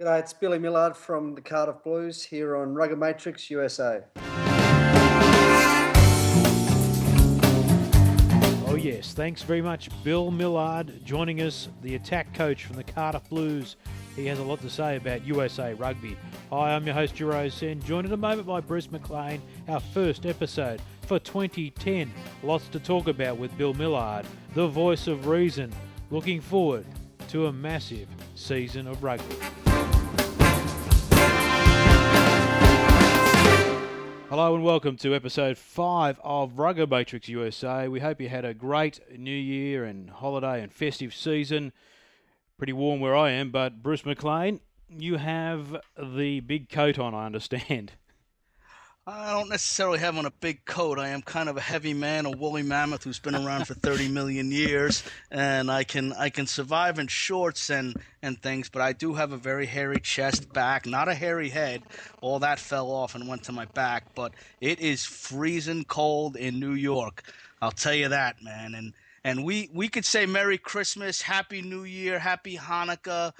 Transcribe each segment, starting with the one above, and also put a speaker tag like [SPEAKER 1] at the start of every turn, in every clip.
[SPEAKER 1] G'day, it's Billy Millard from the Cardiff Blues here on Rugger Matrix USA.
[SPEAKER 2] Oh, yes. Thanks very much, Bill Millard, joining us, the attack coach from the Cardiff Blues. He has a lot to say about USA Rugby. Hi, I'm your host, Jero Sen, joined in a moment by Bruce McLean, our first episode for 2010. Lots to talk about with Bill Millard, the voice of reason. Looking forward to a massive season of rugby. Hello and welcome to episode 5 of Rugger Matrix USA. We hope you had a great new year and holiday and festive season. Pretty warm where I am, but Bruce McLean, you have the big coat on, I understand.
[SPEAKER 3] I don't necessarily have on a big coat. I am kind of a heavy man, a woolly mammoth who's been around for 30 million years, and I can I can survive in shorts and and things. But I do have a very hairy chest, back, not a hairy head. All that fell off and went to my back. But it is freezing cold in New York. I'll tell you that, man. And and we we could say Merry Christmas, Happy New Year, Happy Hanukkah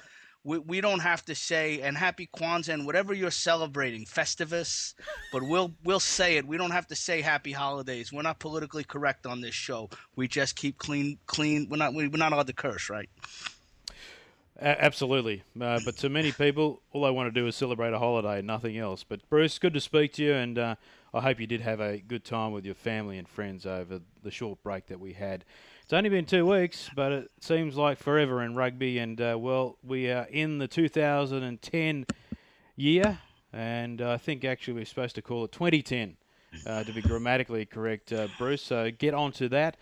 [SPEAKER 3] we, we don't have to say and happy Kwanzaa and whatever you're celebrating, Festivus, but we'll we'll say it. We don't have to say happy holidays. We're not politically correct on this show. We just keep clean clean. We're not we're not allowed to curse, right?
[SPEAKER 2] absolutely, uh, but to many people, all they want to do is celebrate a holiday, nothing else. But Bruce, good to speak to you, and uh, I hope you did have a good time with your family and friends over the short break that we had. It's only been two weeks, but it seems like forever in rugby. And uh, well, we are in the 2010 year, and I think actually we're supposed to call it 2010 uh, to be grammatically correct, uh, Bruce. So get on to that.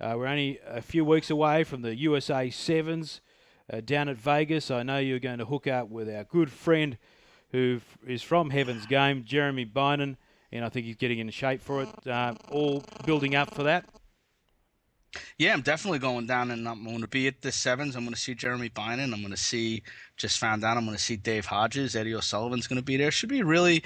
[SPEAKER 2] Uh, we're only a few weeks away from the USA Sevens uh, down at Vegas. I know you're going to hook up with our good friend who is from Heaven's Game, Jeremy Bynon, and I think he's getting in shape for it. Uh, all building up for that.
[SPEAKER 3] Yeah, I'm definitely going down, and I'm going to be at the sevens. I'm going to see Jeremy Bynon. I'm going to see. Just found out. I'm going to see Dave Hodges. Eddie O'Sullivan's going to be there. Should be a really,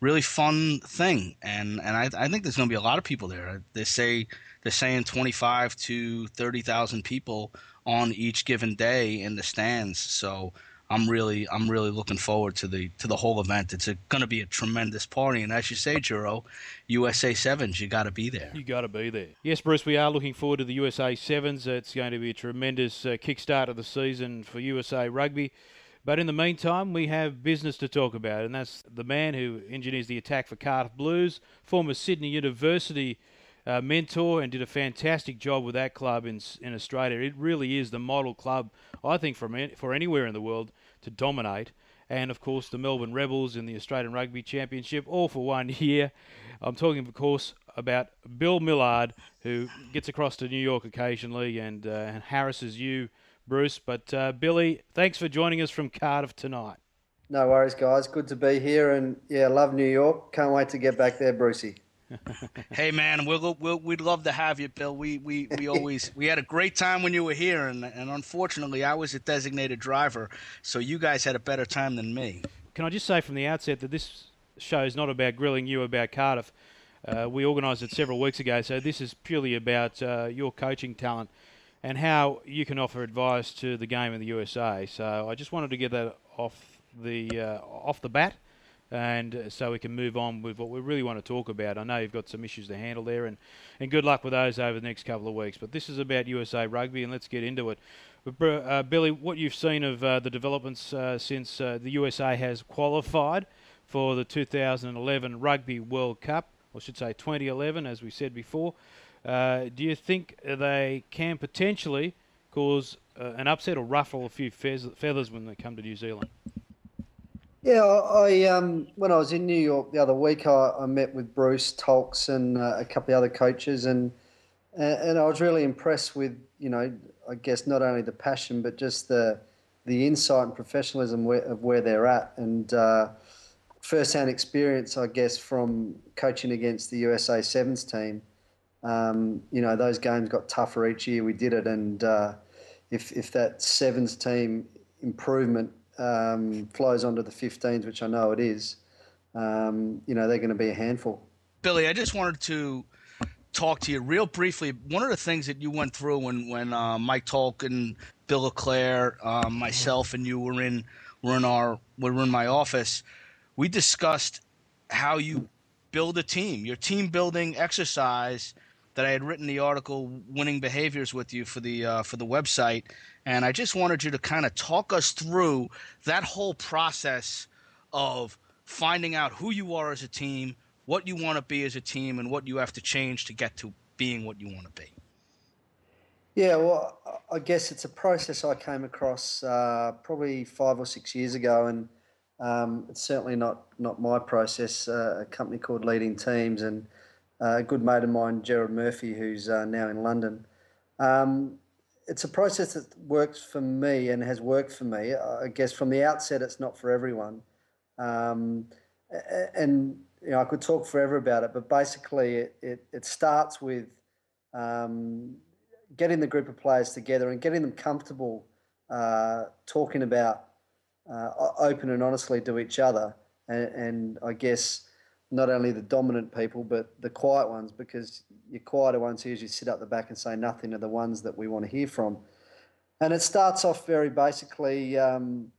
[SPEAKER 3] really fun thing, and and I, I think there's going to be a lot of people there. They say they're saying 25 to 30 thousand people on each given day in the stands. So I'm really I'm really looking forward to the to the whole event. It's going to be a tremendous party, and as you say, Juro, USA Sevens, you got to be there.
[SPEAKER 2] You got to be there. Yes, Bruce, we are looking forward to the USA Sevens. It's going to be a tremendous uh, kickstart of the season for USA Rugby. But in the meantime, we have business to talk about, and that's the man who engineers the attack for Cardiff Blues, former Sydney University uh, mentor, and did a fantastic job with that club in in Australia. It really is the model club, I think, for for anywhere in the world to dominate. And of course, the Melbourne Rebels in the Australian Rugby Championship, all for one year. I'm talking, of course, about Bill Millard, who gets across to New York occasionally and, uh, and harasses you, Bruce. But uh, Billy, thanks for joining us from Cardiff tonight.
[SPEAKER 1] No worries, guys. Good to be here, and yeah, love New York. Can't wait to get back there, Brucey.
[SPEAKER 3] hey man, we'll, we'll, we'd love to have you, Bill. We we, we always we had a great time when you were here, and and unfortunately, I was a designated driver, so you guys had a better time than me.
[SPEAKER 2] Can I just say from the outset that this show is not about grilling you about Cardiff. Uh, we organised it several weeks ago, so this is purely about uh, your coaching talent and how you can offer advice to the game in the USA. So I just wanted to get that off the uh, off the bat and uh, so we can move on with what we really want to talk about. I know you've got some issues to handle there, and, and good luck with those over the next couple of weeks. But this is about USA Rugby, and let's get into it. Uh, Billy, what you've seen of uh, the developments uh, since uh, the USA has qualified for the 2011 Rugby World Cup, or I should say 2011, as we said before, uh, do you think they can potentially cause an upset or ruffle a few feathers when they come to New Zealand?
[SPEAKER 1] Yeah, I um, when I was in New York the other week, I, I met with Bruce Tolks and uh, a couple of other coaches, and and I was really impressed with you know I guess not only the passion but just the the insight and professionalism where, of where they're at, and uh, first-hand experience, I guess, from coaching against the USA Sevens team. Um, you know, those games got tougher each year. We did it, and uh, if if that Sevens team improvement um, flows onto the 15s, which I know it is, um, you know, they're going to be a handful.
[SPEAKER 3] Billy, I just wanted to talk to you real briefly. One of the things that you went through when when uh, Mike Tolkin, Bill Leclerc, uh, myself, and you were in were in our were in my office, we discussed how you build a team, your team building exercise that I had written the article "Winning Behaviors" with you for the uh, for the website, and I just wanted you to kind of talk us through that whole process of finding out who you are as a team, what you want to be as a team, and what you have to change to get to being what you want to be.
[SPEAKER 1] Yeah, well, I guess it's a process I came across uh, probably five or six years ago, and um, it's certainly not not my process. Uh, a company called Leading Teams, and a good mate of mine, Gerald Murphy, who's uh, now in London. Um, it's a process that works for me and has worked for me. I guess from the outset, it's not for everyone, um, and you know I could talk forever about it, but basically, it it, it starts with um, getting the group of players together and getting them comfortable uh, talking about uh, open and honestly to each other. And, and, I guess not only the dominant people, but the quiet ones, because your quieter ones who usually sit up the back and say nothing are the ones that we want to hear from. And it starts off very basically um,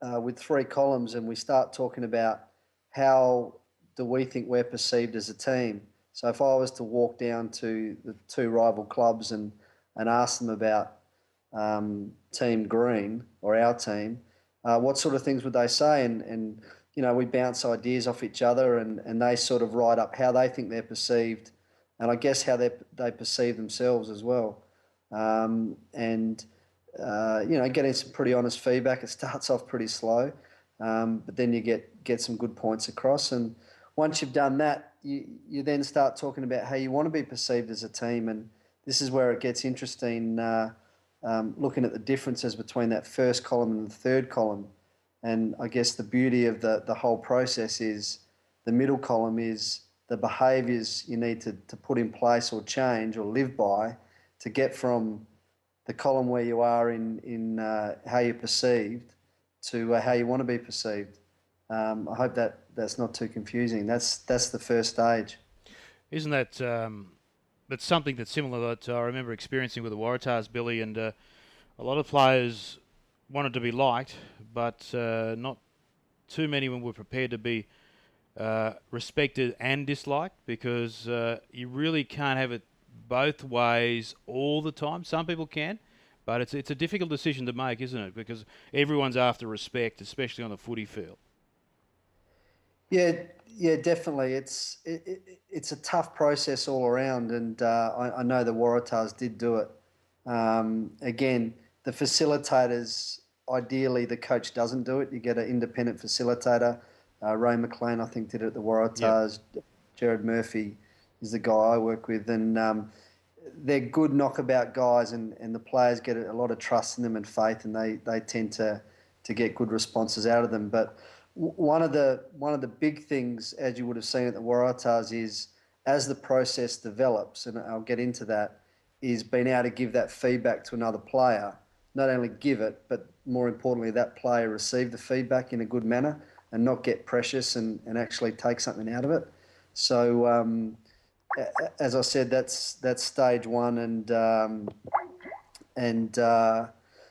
[SPEAKER 1] uh, with three columns, and we start talking about how do we think we're perceived as a team so if I was to walk down to the two rival clubs and, and ask them about um, Team Green or our team, uh, what sort of things would they say? And, and you know, we bounce ideas off each other and, and they sort of write up how they think they're perceived and I guess how they, they perceive themselves as well. Um, and, uh, you know, getting some pretty honest feedback. It starts off pretty slow, um, but then you get, get some good points across. And once you've done that, you, you then start talking about how you want to be perceived as a team, and this is where it gets interesting. Uh, um, looking at the differences between that first column and the third column, and I guess the beauty of the the whole process is the middle column is the behaviours you need to, to put in place or change or live by to get from the column where you are in in uh, how you're perceived to uh, how you want to be perceived. Um, I hope that that's not too confusing. That's that's the first stage.
[SPEAKER 2] Isn't that um, something that's similar that I remember experiencing with the Waratahs, Billy, and uh, a lot of players wanted to be liked, but uh, not too many were prepared to be uh, respected and disliked because uh, you really can't have it both ways all the time. Some people can, but it's it's a difficult decision to make, isn't it? Because everyone's after respect, especially on the footy field.
[SPEAKER 1] Yeah, yeah, definitely. It's it, it, it's a tough process all around, and uh, I, I, know the Waratahs did do it. Um, again, the facilitators, ideally, the coach doesn't do it. You get an independent facilitator. Uh, Ray McLean, I think, did it at the Waratahs. Yep. Jared Murphy is the guy I work with, and um, they're good knockabout guys, and, and the players get a lot of trust in them and faith, and they, they tend to to get good responses out of them. But one of the one of the big things, as you would have seen at the Waratahs, is as the process develops, and I'll get into that, is being able to give that feedback to another player. Not only give it, but more importantly, that player receive the feedback in a good manner and not get precious and, and actually take something out of it. So, um, as I said, that's that's stage one, and um, and uh,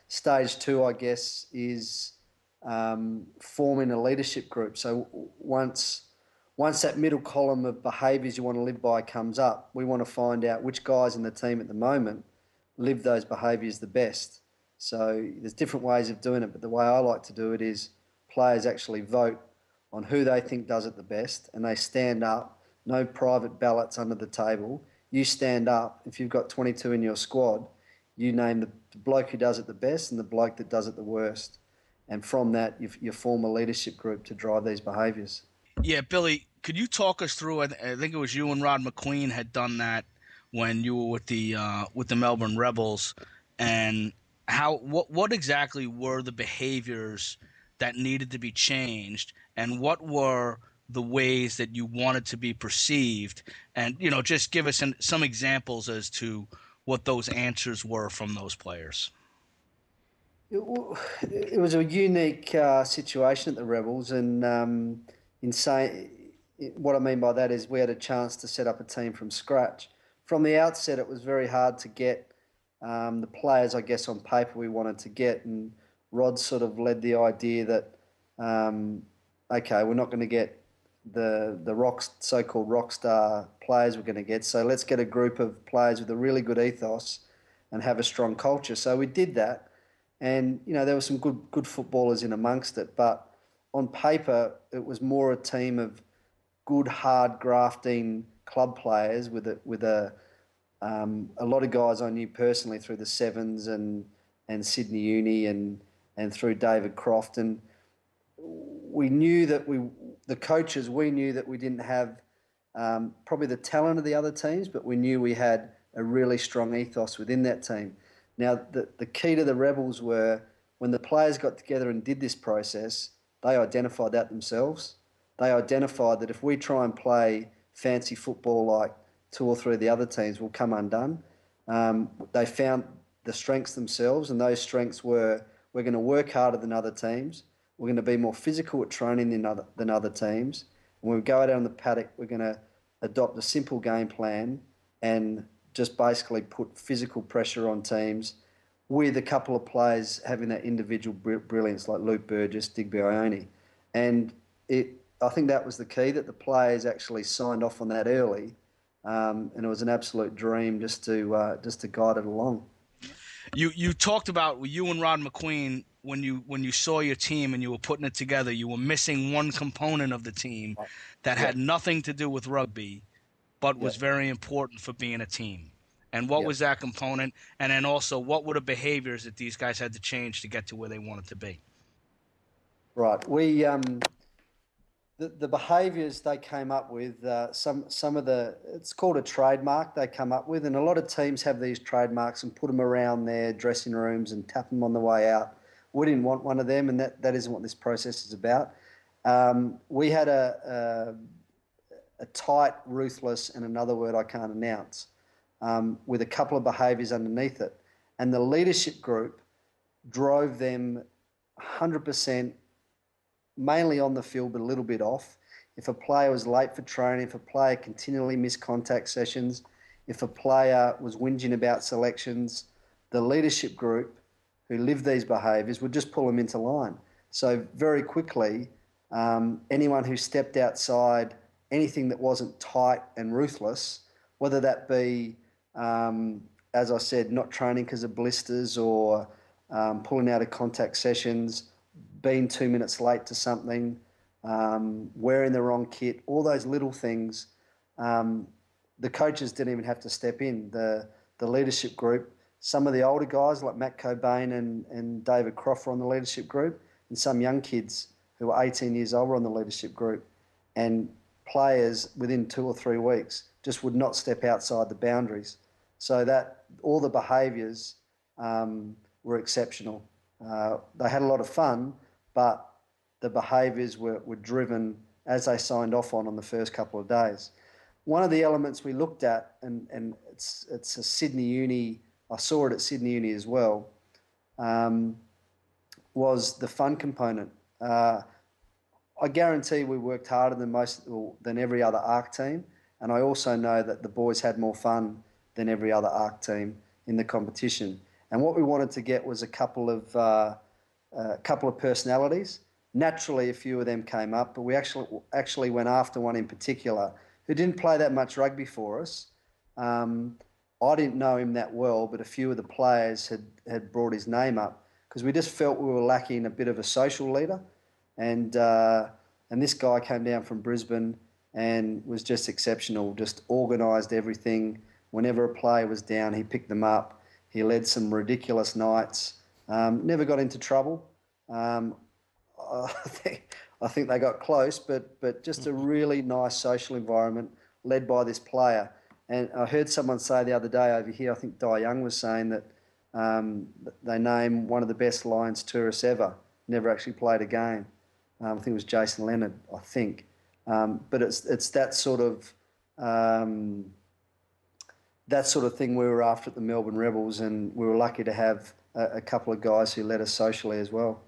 [SPEAKER 1] stage two, I guess, is um, forming a leadership group. So once once that middle column of behaviours you want to live by comes up, we want to find out which guys in the team at the moment live those behaviours the best. So there's different ways of doing it, but the way I like to do it is players actually vote on who they think does it the best, and they stand up. No private ballots under the table. You stand up. If you've got 22 in your squad, you name the bloke who does it the best and the bloke that does it the worst and from that you, you form a leadership group to drive these behaviours.
[SPEAKER 3] Yeah, Billy, could you talk us through? I think it was you and Rod Macqueen had done that when you were with the uh, with the Melbourne Rebels, and how what what exactly were the behaviors that needed to be changed, and what were the ways that you wanted to be perceived, and you know, just give us an, some examples as to what those answers were from those players.
[SPEAKER 1] It, was a unique uh, situation at the Rebels, and um, in saying what I mean by that is we had a chance to set up a team from scratch. From the outset, it was very hard to get um, the players, I guess, on paper we wanted to get, and Rod sort of led the idea that, um, okay, we're not going to get the the rock so-called rock star players we're going to get, so let's get a group of players with a really good ethos and have a strong culture. So we did that, and you know there were some good good footballers in amongst it, but on paper it was more a team of good hard grafting club players with a with a um, a lot of guys I knew personally through the sevens and and Sydney Uni and and through David Croft and we knew that we the coaches we knew that we didn't have um, probably the talent of the other teams, but we knew we had a really strong ethos within that team. Now, the, the key to the Rebels were when the players got together and did this process, they identified that themselves. They identified that if we try and play fancy football like two or three of the other teams, we'll come undone. Um, they found the strengths themselves, and those strengths were we're going to work harder than other teams. We're going to be more physical at training than other, than other teams. And when we go out on the paddock, we're going to adopt a simple game plan and just basically put physical pressure on teams with a couple of players having that individual brilliance like Luke Burgess, Digby Ioane. And it, I think that was the key that the players actually signed off on that early. Um, and it was an absolute dream just to uh, just to guide it along.
[SPEAKER 3] You you talked about you and Rod Macqueen when you when you saw your team and you were putting it together. You were missing one component of the team that yeah. had nothing to do with rugby, but was very important for being a team. And what was that component? And then also, what were the behaviors that these guys had to change to get to where they wanted to be?
[SPEAKER 1] Right. We um, the, the behaviours they came up with. Uh, some some of the it's called a trademark they come up with, and a lot of teams have these trademarks and put them around their dressing rooms and tap them on the way out. We didn't want one of them, and that, that isn't what this process is about. Um, we had a, a, a, tight, ruthless, and another word I can't announce, um, with a couple of behaviours underneath it. And the leadership group drove them 100%, mainly on the field, but a little bit off. If a player was late for training, if a player continually missed contact sessions, if a player was whinging about selections, the leadership group who lived these behaviours would just pull them into line. So very quickly, um, anyone who stepped outside anything that wasn't tight and ruthless, whether that be, um, as I said, not training because of blisters or um, pulling out of contact sessions, being two minutes late to something, um, wearing the wrong kit, all those little things, um, the coaches didn't even have to step in. The, the leadership group, some of the older guys like Matt Cockbain and, and David were on the leadership group, and some young kids who were 18 years old were on the leadership group, and players within two or three weeks just would not step outside the boundaries. So that all the behaviours um, were exceptional. Uh, they had a lot of fun, but the behaviours were, were driven as they signed off on on the first couple of days. One of the elements we looked at, and, and it's, it's a Sydney Uni, I saw it at Sydney Uni as well, um, was the fun component. Uh, I guarantee we worked harder than most than every other ARC team, and I also know that the boys had more fun than every other ARC team in the competition. And what we wanted to get was a couple of uh, a couple of personalities. Naturally, a few of them came up, but we actually actually went after one in particular who didn't play that much rugby for us. Um, I didn't know him that well, but a few of the players had, had brought his name up because we just felt we were lacking a bit of a social leader and uh, and this guy came down from Brisbane and was just exceptional. Just organised everything. Whenever a player was down, he picked them up. He led some ridiculous nights. Um, never got into trouble. Um, I think I think they got close, but but just a really nice social environment led by this player. And I heard someone say the other day over here, I think Dai Young was saying that um, they name one of the best Lions tourists ever. Never actually played a game. Um, I think it was Jason Leonard, I think. Um, but it's it's that sort of um, that sort of thing we were after at the Melbourne Rebels, and we were lucky to have a, a couple of guys who led us socially as well.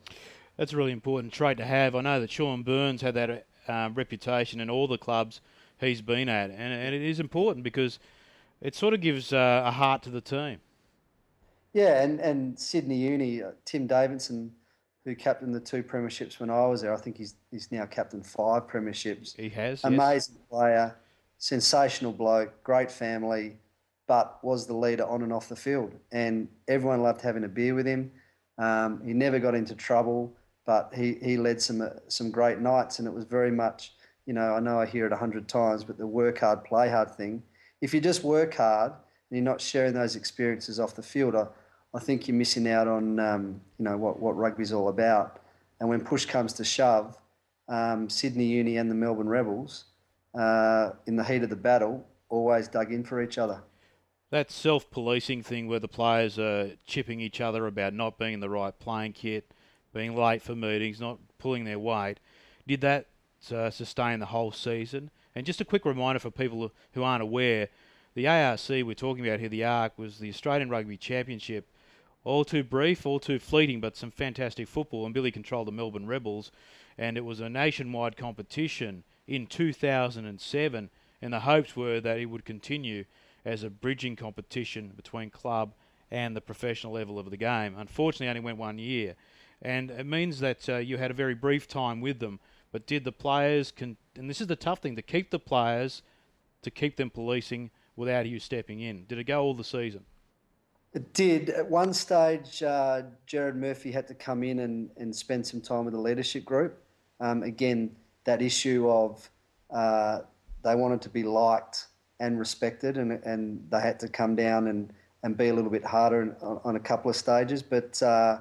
[SPEAKER 2] That's a really important trait to have. I know that Sean Burns had that uh, reputation in all the clubs he's been at, and, and it is important because it sort of gives uh, a heart to the team.
[SPEAKER 1] Yeah, and, and Sydney Uni, uh, Tim Davidson who captained the two premierships when I was there. I think he's he's now captained five premierships.
[SPEAKER 2] He has.
[SPEAKER 1] Amazing
[SPEAKER 2] yes.
[SPEAKER 1] player, sensational bloke, great family, but was the leader on and off the field. And everyone loved having a beer with him. Um, he never got into trouble, but he, he led some uh, some great nights, and it was very much, you know, I know I hear it a hundred times, but the work hard, play hard thing. If you just work hard and you're not sharing those experiences off the field, I, I think you're missing out on um, you know what, what rugby's all about. And when push comes to shove, um, Sydney Uni and the Melbourne Rebels, uh, in the heat of the battle, always dug in for each other.
[SPEAKER 2] That self-policing thing where the players are chipping each other about not being in the right playing kit, being late for meetings, not pulling their weight, did that uh, sustain the whole season? And just a quick reminder for people who aren't aware, the ARC we're talking about here, the ARC, was the Australian Rugby Championship all too brief, all too fleeting, but some fantastic football. And Billy controlled the Melbourne Rebels, and it was a nationwide competition in 2007. And the hopes were that it would continue as a bridging competition between club and the professional level of the game. Unfortunately, only went one year, and it means that uh, you had a very brief time with them. But did the players, con- and this is the tough thing, to keep the players, to keep them policing without you stepping in? Did it go all the season?
[SPEAKER 1] It did. At one stage, uh, Gerard Murphy had to come in and, and spend some time with the leadership group. Um, again, that issue of uh, they wanted to be liked and respected, and, and they had to come down and, and be a little bit harder on, on a couple of stages. But uh,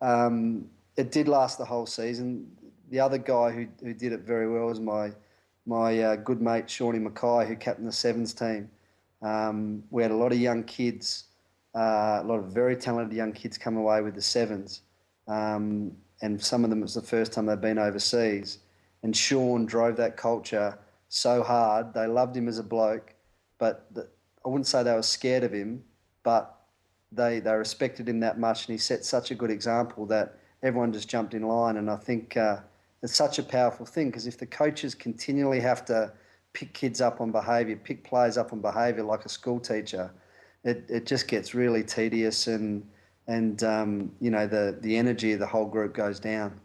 [SPEAKER 1] um, it did last the whole season. The other guy who, who did it very well was my my uh, good mate Shawnee Mackay, who captained the sevens team. Um, we had a lot of young kids uh, a lot of very talented young kids come away with the sevens, um, and some of them it was the first time they've been overseas. And Sean drove that culture so hard. They loved him as a bloke, but the, I wouldn't say they were scared of him, but they they respected him that much, and he set such a good example that everyone just jumped in line. And I think uh, it's such a powerful thing because if the coaches continually have to pick kids up on behaviour, pick players up on behaviour like a school teacher it, it just gets really tedious and and um, you know the the energy of the whole group goes down.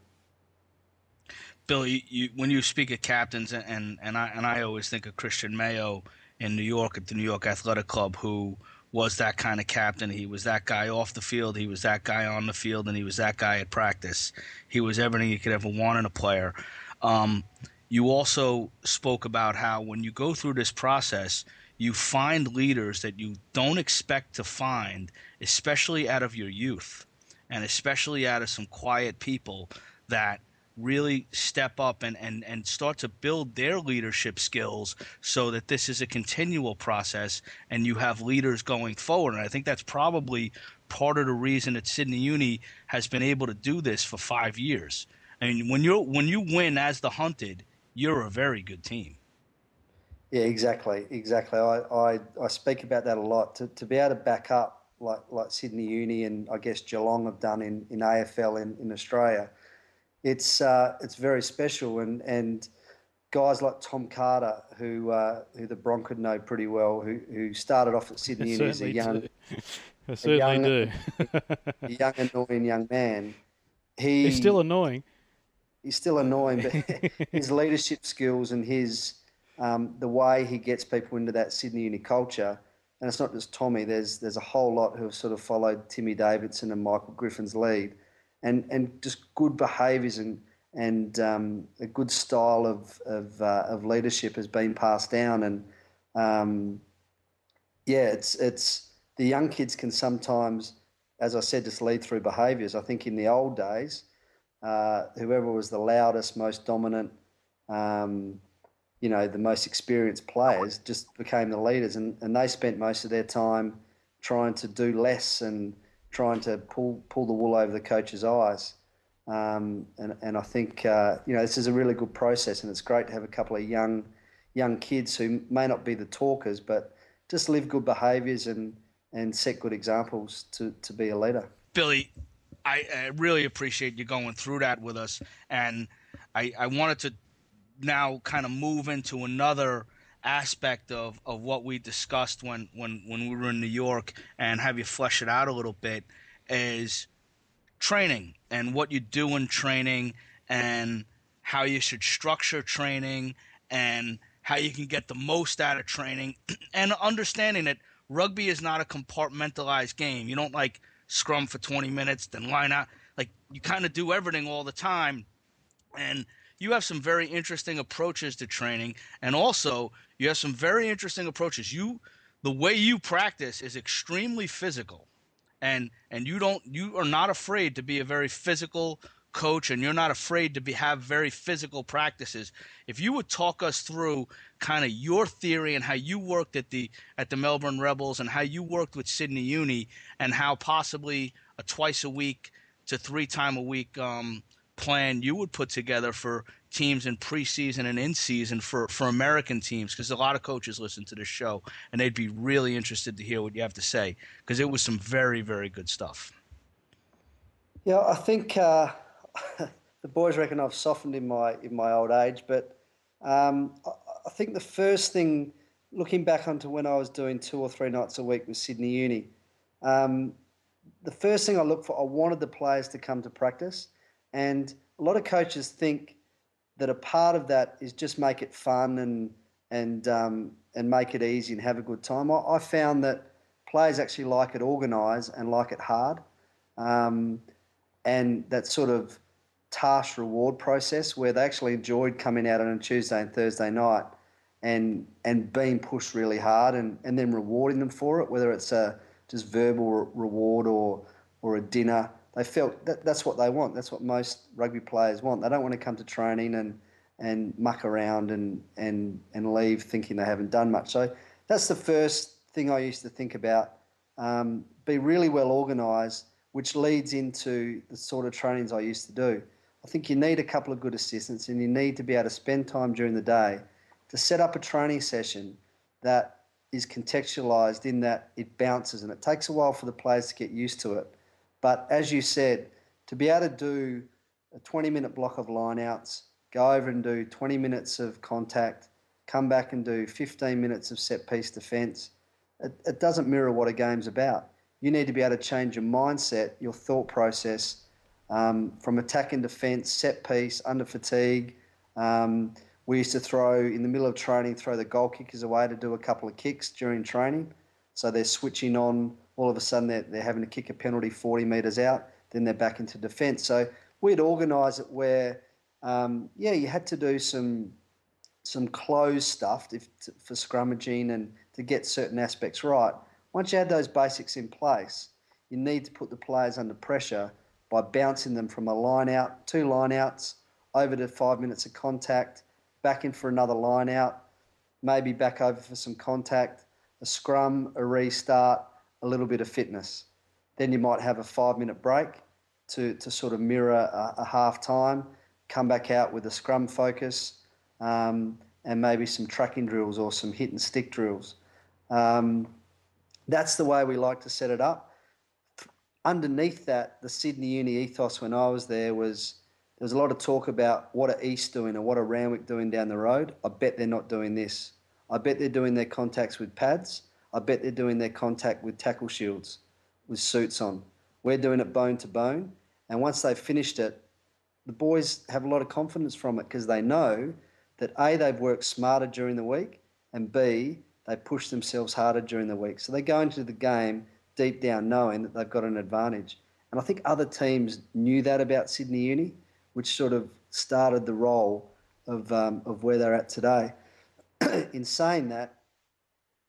[SPEAKER 3] Bill, you, when you speak of captains, and, and I and I always think of Christian Mayo in New York at the New York Athletic Club, who was that kind of captain. He was that guy off the field, he was that guy on the field, and he was that guy at practice. He was everything you could ever want in a player. Um, you also spoke about how when you go through this process, you find leaders that you don't expect to find, especially out of your youth and especially out of some quiet people that really step up and, and, and start to build their leadership skills so that this is a continual process and you have leaders going forward. And I think that's probably part of the reason that Sydney Uni has been able to do this for five years. I mean, when you when you win as the hunted, you're a very good team.
[SPEAKER 1] Yeah, exactly, exactly. I, I, I speak about that a lot. To, to be able to back up like like Sydney Uni and I guess Geelong have done in, in AFL in, in Australia, it's uh, it's very special. And and guys like Tom Carter, who uh, who the Broncos know pretty well, who who started off at Sydney Uni as a young,
[SPEAKER 2] I certainly
[SPEAKER 1] young,
[SPEAKER 2] do.
[SPEAKER 1] a young annoying young man. He,
[SPEAKER 2] He's still annoying.
[SPEAKER 1] He's still annoying, but his leadership skills and his um, the way he gets people into that Sydney Uni culture. And it's not just Tommy. There's there's a whole lot who have sort of followed Timmy Davidson and Michael Griffin's lead, and and just good behaviours and and um, a good style of of, uh, of leadership has been passed down. And um, yeah, it's it's the young kids can sometimes, as I said, just lead through behaviours. I think in the old days, uh, whoever was the loudest, most dominant. Um, you know, the most experienced players just became the leaders, and, and they spent most of their time trying to do less and trying to pull pull the wool over the coach's eyes. Um, and and I think uh, you know this is a really good process, and it's great to have a couple of young young kids who may not be the talkers, but just live good behaviours and and set good examples to to be a leader.
[SPEAKER 3] Billy, I, I really appreciate you going through that with us, and I, I wanted to now kind of move into another aspect of, of what we discussed when, when, when we were in New York and have you flesh it out a little bit is training and what you do in training and how you should structure training and how you can get the most out of training and understanding that rugby is not a compartmentalized game. You don't like scrum for 20 minutes, then line out. Like you kind of do everything all the time. And you have some very interesting approaches to training. And also, you have some very interesting approaches. You, the way you practice is extremely physical. And, and you don't you are not afraid to be a very physical coach and you're not afraid to be, have very physical practices if you would talk us through kind of your theory and how you worked at the at the Melbourne Rebels and how you worked with Sydney Uni and how possibly a twice a week to three time a week um, plan you would put together for teams in preseason and in season for, for American teams because a lot of coaches listen to this show and they'd be really interested to hear what you have to say because it was some very very good stuff.
[SPEAKER 1] Yeah, I think uh, the boys reckon I've softened in my in my old age, but um, I, I, think the first thing, looking back onto when I was doing two or three nights a week with Sydney Uni, um, the first thing I looked for, I wanted the players to come to practice, and a lot of coaches think that a part of that is just make it fun and and um, and make it easy and have a good time. I, I found that players actually like it organised and like it hard, um, and that sort of task reward process where they actually enjoyed coming out on a Tuesday and Thursday night and and being pushed really hard and, and then rewarding them for it, whether it's a just verbal reward or or a dinner. They felt that that's what they want. That's what most rugby players want. They don't want to come to training and and muck around and and and leave thinking they haven't done much. So that's the first thing I used to think about. Um, be really well organised, which leads into the sort of trainings I used to do. I think you need a couple of good assistants and you need to be able to spend time during the day to set up a training session that is contextualized in that it bounces and it takes a while for the players to get used to it. But as you said, to be able to do a 20 minute block of lineouts, go over and do 20 minutes of contact, come back and do 15 minutes of set piece defence, it, it doesn't mirror what a game's about. You need to be able to change your mindset, your thought process um, from attack and defence, set piece, under fatigue. Um, we used to throw in the middle of training, throw the goal kickers away to do a couple of kicks during training. So they're switching on. All of a sudden, they're, they're having to kick a penalty 40 metres out. Then they're back into defence. So we'd organise it where, um, yeah, you had to do some some closed stuff if, for scrummaging and to get certain aspects right. Once you had those basics in place, you need to put the players under pressure by bouncing them from a line out, two line outs, over to five minutes of contact, back in for another line out, maybe back over for some contact, a scrum, a restart, a little bit of fitness. Then you might have a five minute break to, to sort of mirror a, a half time, come back out with a scrum focus, um, and maybe some tracking drills or some hit and stick drills. Um, that's the way we like to set it up underneath that, the Sydney Uni ethos when I was there was there was a lot of talk about what are East doing or what are Randwick doing down the road. I bet they're not doing this. I bet they're doing their contacts with pads. I bet they're doing their contact with tackle shields, with suits on. We're doing it bone to bone. And once they've finished it, the boys have a lot of confidence from it because they know that A, they've worked smarter during the week, and B, they push themselves harder during the week. So they go into the game deep down knowing that they've got an advantage. And I think other teams knew that about Sydney Uni, which sort of started the role of, um, of where they're at today. in saying that,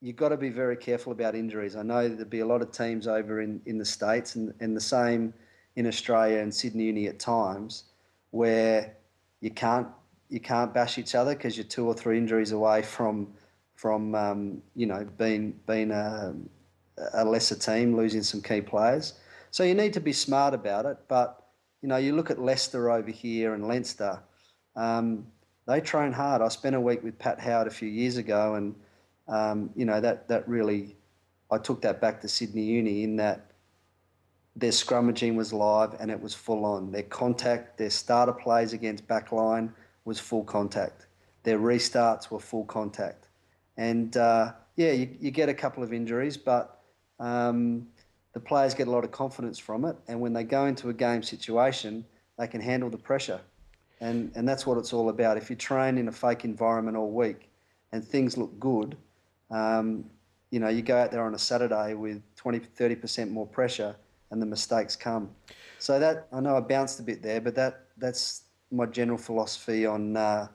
[SPEAKER 1] you've got to be very careful about injuries. I know there'll be a lot of teams over in, in the States and, and the same in Australia and Sydney Uni at times where you can't you can't bash each other because you're two or three injuries away from from um, you know being being a, a lesser team losing some key players. So you need to be smart about it. But you know, you look at Leicester over here and Leinster. Um, they train hard. I spent a week with Pat Howard a few years ago, and um, you know that that really, I took that back to Sydney Uni in that their scrummaging was live and it was full on. Their contact, their starter plays against backline was full contact. Their restarts were full contact, and uh, yeah, you, you get a couple of injuries, but um, the players get a lot of confidence from it, and when they go into a game situation, they can handle the pressure. And, and that's what it's all about. If you train in a fake environment all week and things look good, um, you know, you go out there on a Saturday with 20, 30% more pressure and the mistakes come. So that, I know I bounced a bit there, but that, that's my general philosophy on, uh,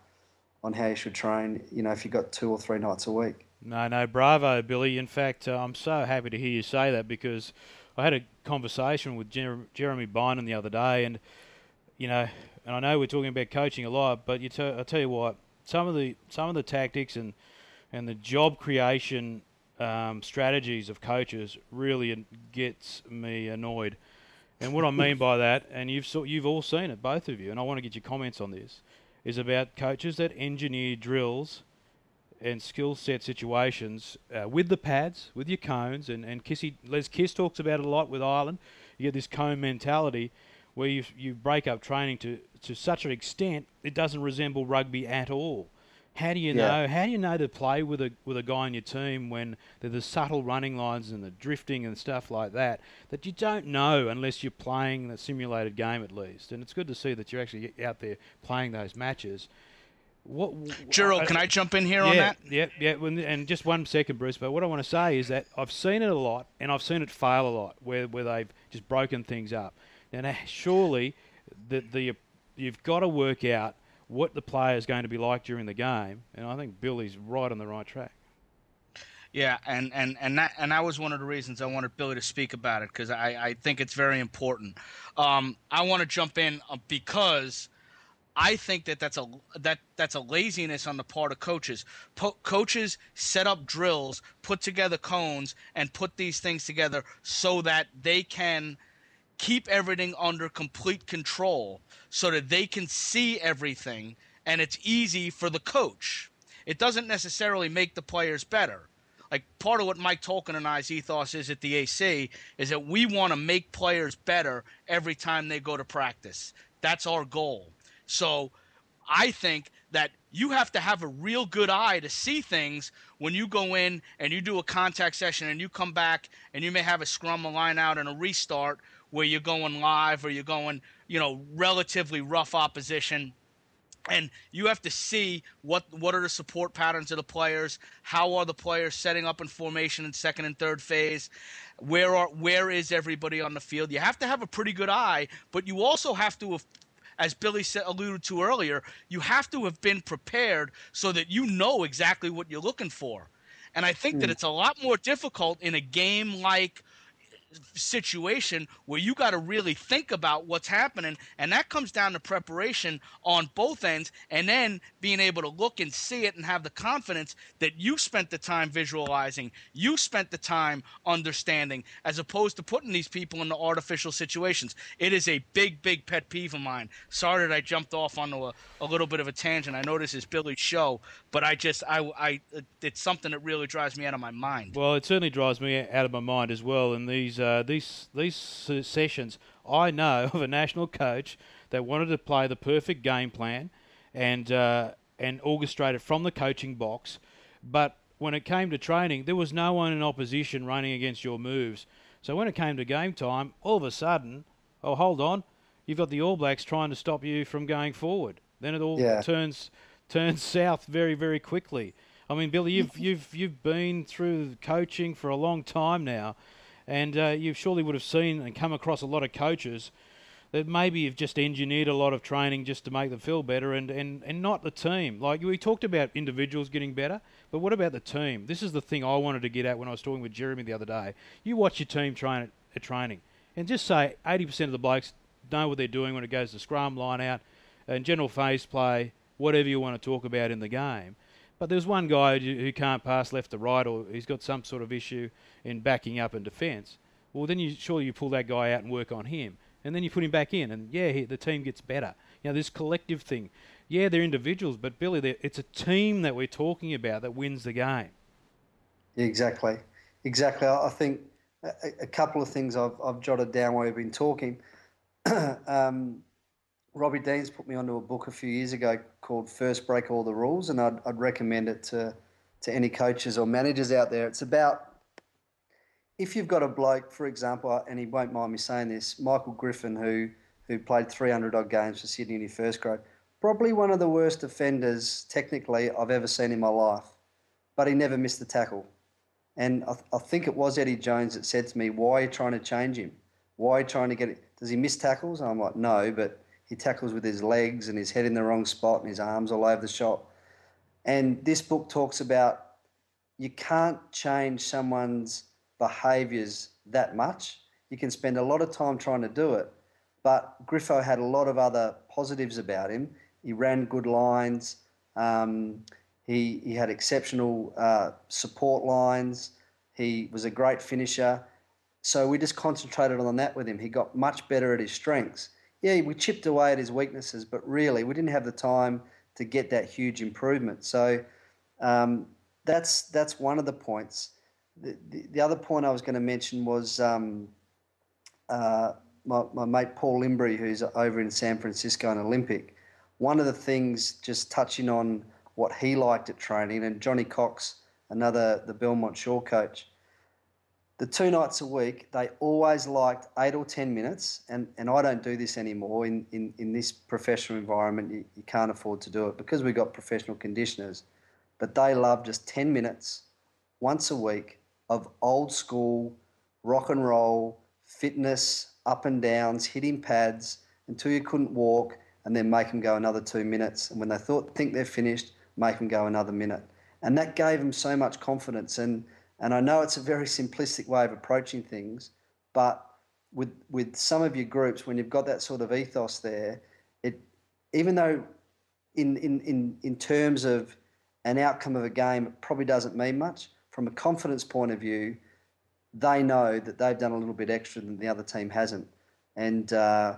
[SPEAKER 1] on how you should train, you know, if you've got two or three nights a week.
[SPEAKER 2] No, no, bravo, Billy. In fact, uh, I'm so happy to hear you say that because I had a conversation with Jer- Jeremy Bynon the other day, and you know, and I know we're talking about coaching a lot, but you t- I tell you what, some of the some of the tactics and and the job creation um, strategies of coaches really gets me annoyed. And what I mean by that, and you've so, you've all seen it, both of you, and I want to get your comments on this, is about coaches that engineer drills and skill set situations uh, with the pads, with your cones, and and Kissy, Les Kiss talks about it a lot with Ireland. You get this cone mentality where you you break up training to to such an extent it doesn't resemble rugby at all. How do you yeah. know? How do you know to play with a with a guy on your team when there's the subtle running lines and the drifting and stuff like that that you don't know unless you're playing the simulated game at least. And it's good to see that you're actually out there playing those matches.
[SPEAKER 3] What, Gerald, uh, can I jump in here
[SPEAKER 2] yeah,
[SPEAKER 3] on that?
[SPEAKER 2] Yeah, yeah. And just one second, Bruce. But what I want to say is that I've seen it a lot, and I've seen it fail a lot, where where they've just broken things up. Now, surely, the the you've got to work out what the player is going to be like during the game, and I think Billy's right on the right track.
[SPEAKER 3] Yeah, and, and, and that and that was one of the reasons I wanted Billy to speak about it because I, I think it's very important. Um, I want to jump in uh, because I think that that's a that that's a laziness on the part of coaches. Po- coaches set up drills, put together cones, and put these things together so that they can keep everything under complete control so that they can see everything and it's easy for the coach. It doesn't necessarily make the players better. Like part of what Mike Tolkin and I's ethos is at the AC is that we want to make players better every time they go to practice. That's our goal. So I think that you have to have a real good eye to see things when you go in and you do a contact session and you come back and you may have a scrum, a line out, and a restart where you're going live or you're going, you know, relatively rough opposition. And you have to see what what are the support patterns of the players, how are the players setting up in formation in second and third phase, where are where is everybody on the field. You have to have a pretty good eye, but you also have to have as Billy said, alluded to earlier, you have to have been prepared so that you know exactly what you're looking for. And I think mm. that hmm. it's a lot more difficult in a game like situation where you got to really think about what's happening and that comes down to preparation on both ends and then being able to look and see it and have the confidence that you spent the time visualizing you spent the time understanding as opposed to putting these people into artificial situations. It is a big big pet peeve of mine. Sorry that i jumped off onto a, a little bit of a tangent. I know this is billy's show but i just i i it's something that really drives me out of my mind.
[SPEAKER 2] Well it certainly drives me out of my mind as well and these uh, these these sessions, I know of a national coach that wanted to play the perfect game plan and uh, and orchestrate it from the coaching box, but when it came to training, there was no one in opposition running against your moves. So when it came to game time, all of a sudden, oh hold on, you've got the All Blacks trying to stop you from going forward. Then it all yeah. turns turns south very very quickly. I mean, Billy, you've you've you've been through coaching for a long time now, and uh, you surely would have seen and come across a lot of coaches that maybe have just engineered a lot of training just to make them feel better and, and, and not the team. Like we talked about individuals getting better, but what about the team? This is the thing I wanted to get at when I was talking with Jeremy the other day. You watch your team train at, at training and just say 80% of the blokes know what they're doing when it goes to scrum, line out, and general phase play, whatever you want to talk about in the game. But there's one guy who can't pass left to right, or he's got some sort of issue in backing up in defence. Well, then you surely you pull that guy out and work on him, and then you put him back in, and yeah, he, the team gets better. You know, this collective thing. Yeah, they're individuals, but Billy, it's a team that we're talking about that wins the game.
[SPEAKER 1] Exactly, exactly. I think a, a couple of things I've, I've jotted down while we've been talking. um, Robbie Deans put me onto a book a few years ago called First Break All the Rules, and I'd, I'd recommend it to, to any coaches or managers out there. It's about if you've got a bloke, for example, and he won't mind me saying this, Michael Griffin, who who played 300 odd games for Sydney in his first grade, probably one of the worst offenders technically I've ever seen in my life, but he never missed a tackle. And I, I think it was Eddie Jones that said to me, "Why are you trying to change him? Why are you trying to get it? Does he miss tackles?" And I'm like, "No, but." He tackles with his legs and his head in the wrong spot and his arms all over the shop. And this book talks about you can't change someone's behaviours that much. You can spend a lot of time trying to do it, but Griffo had a lot of other positives about him. He ran good lines. Um, he, he had exceptional uh, support lines. He was a great finisher. So we just concentrated on that with him. He got much better at his strengths. Yeah, we chipped away at his weaknesses, but really we didn't have the time to get that huge improvement. So um, that's that's one of the points. The, the, the, other point I was going to mention was um, uh, my, my mate Paul Limbury, who's over in San Francisco and Olympic. One of the things, just touching on what he liked at training, and Johnny Cox, another the Belmont Shore coach, the two nights a week, they always liked eight or 10 minutes. And, and I don't do this anymore. In, in, in this professional environment, you, you can't afford to do it because we've got professional conditioners. But they love just 10 minutes once a week of old school rock and roll, fitness, up and downs, hitting pads until you couldn't walk, and then make them go another two minutes. And when they thought think they're finished, make them go another minute. And that gave them so much confidence. And and I know it's a very simplistic way of approaching things, but with with some of your groups, when you've got that sort of ethos there, it even though in in in, in terms of an outcome of a game, it probably doesn't mean much. From a confidence point of view, they know that they've done a little bit extra than the other team hasn't, and uh,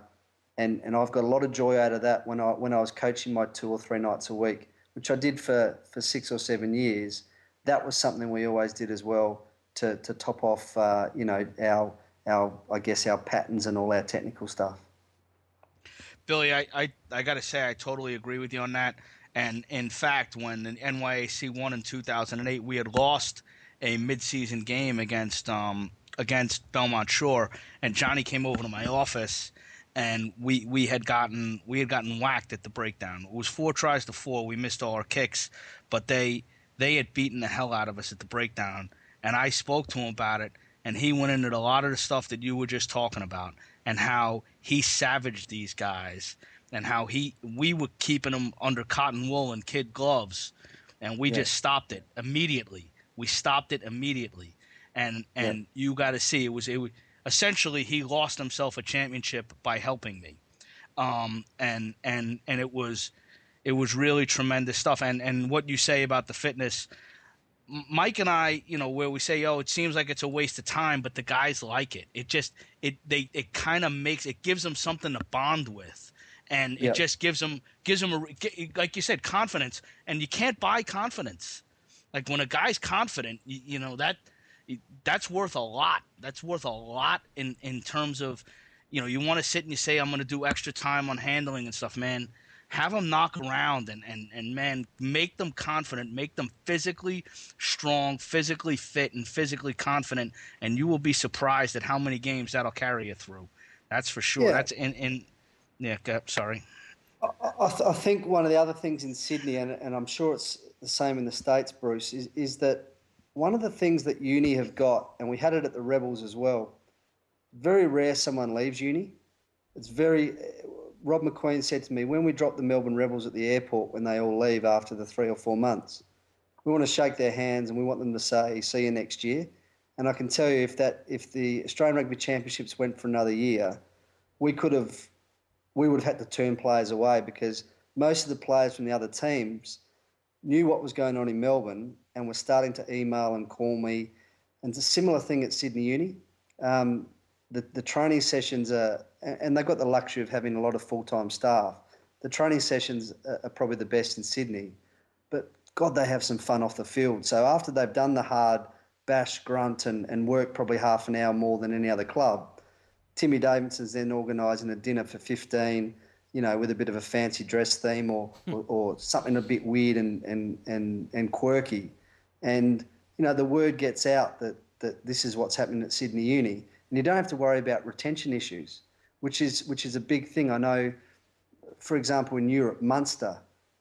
[SPEAKER 1] and and I've got a lot of joy out of that when I when I was coaching my two or three nights a week, which I did for for six or seven years that was something we always did as well to, to top off, uh, you know, our, our, I guess, our patterns and all our technical stuff.
[SPEAKER 3] Billy, I, I, I got to say, I totally agree with you on that. And in fact, when the NYAC won in 2008, we had lost a midseason game against um, against Belmont Shore, and Johnny came over to my office, and we we had gotten we had gotten whacked at the breakdown. It was four tries to four. We missed all our kicks, but they they had beaten the hell out of us at the breakdown, and I spoke to him about it, and he went into a lot of the stuff that you were just talking about, and how he savaged these guys, and how he we were keeping them under cotton wool and kid gloves, and we yeah. just stopped it immediately. We stopped it immediately, and and yeah. you got to see it was it was, essentially he lost himself a championship by helping me, um, and and and it was it was really tremendous stuff. And and what you say about the fitness, Mike and I, you know, where we say, "Oh, it seems like it's a waste of time," but the guys like it. It just it they it kind of makes it gives them something to bond with, and it just gives them gives them a like you said confidence. And you can't buy confidence. Like when a guy's confident, you, you know that that's worth a lot. That's worth a lot in in terms of, you know, you want to sit and you say, "I'm going to do extra time on handling and stuff," man have them knock around and, and, and man, make them confident, make them physically strong, physically fit, and physically confident, and you will be surprised at how many games that'll carry you through. That's for sure. Yeah. That's in, in yeah, sorry.
[SPEAKER 1] I, I, th- I, think one of the other things in Sydney, and, and I'm sure it's the same in the States, Bruce, is, is that one of the things that uni have got, and we had it at the Rebels as well, very rare someone leaves uni. It's very Rod Macqueen said to me, when we drop the Melbourne Rebels at the airport when they all leave after the three or four months, we want to shake their hands and we want them to say, "See you next year." And I can tell you, if that if the Australian Rugby Championships went for another year, we could have we would have had to turn players away because most of the players from the other teams knew what was going on in Melbourne and were starting to email and call me. And it's a similar thing at Sydney Uni. Um, the, the training sessions are, and they've got the luxury of having a lot of full time staff. The training sessions are probably the best in Sydney, but God, they have some fun off the field. So after they've done the hard bash, grunt, and, and work probably half an hour more than any other club, Timmy Davidson's then organising a dinner for 15, you know, with a bit of a fancy dress theme or, hmm. or, or, something a bit weird and, and, and, and quirky. And, you know, the word gets out that that this is what's happening at Sydney Uni, and you don't have to worry about retention issues, which is which is a big thing. I know, for example, in Europe, Munster,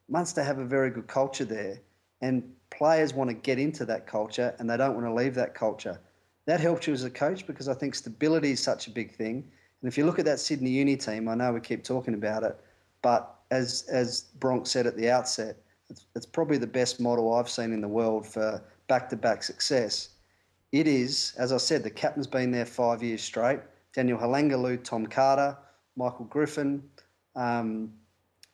[SPEAKER 1] Munster have a very good culture there, and players want to get into that culture and they don't want to leave that culture. That helps you as a coach because I think stability is such a big thing. And if you look at that Sydney Uni team, I know we keep talking about it, but as as Bronk said at the outset, it's, it's probably the best model I've seen in the world for back-to-back success. It is, as I said, the captain's been there five years straight. Daniel Halangahu, Tom Carter, Michael Griffin, um,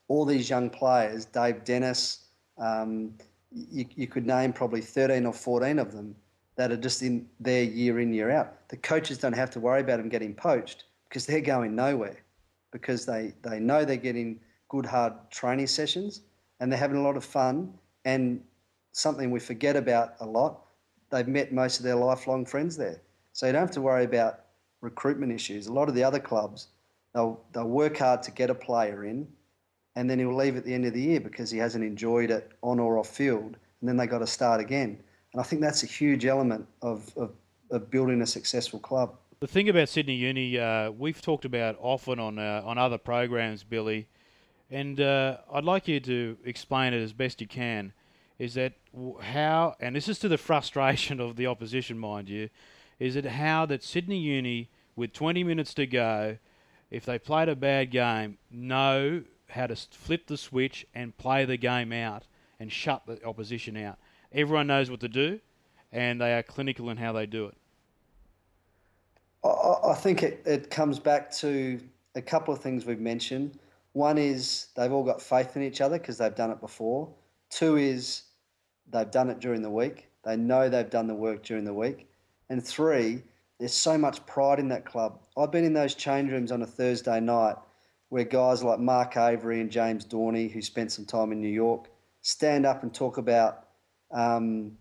[SPEAKER 1] all these young players, Dave Dennis, um, you, you could name probably 13 or 14 of them that are just in there year in, year out. The coaches don't have to worry about them getting poached because they're going nowhere because they, they know they're getting good, hard training sessions and they're having a lot of fun. And something we forget about a lot, they've met most of their lifelong friends there. So you don't have to worry about recruitment issues. A lot of the other clubs, they'll, they'll work hard to get a player in and then he'll leave at the end of the year because he hasn't enjoyed it on or off field, and then they got to start again. And I think that's a huge element of, of, of building a successful club.
[SPEAKER 2] The thing about Sydney Uni, uh, we've talked about often on uh, on other programs, Billy, and uh, I'd like you to explain it as best you can. Is that how, and this is to the frustration of the opposition, mind you, is it how that Sydney Uni, with 20 minutes to go, if they played a bad game, know how to flip the switch and play the game out and shut the opposition out. Everyone knows what to do, and they are clinical in how they do it.
[SPEAKER 1] I, think it, it comes back to a couple of things we've mentioned. One is they've all got faith in each other because they've done it before. Two is they've done it during the week. They know they've done the work during the week. And three, there's so much pride in that club. I've been in those change rooms on a Thursday night where guys like Mark Avery and James Dorney, who spent some time in New York, stand up and talk about um,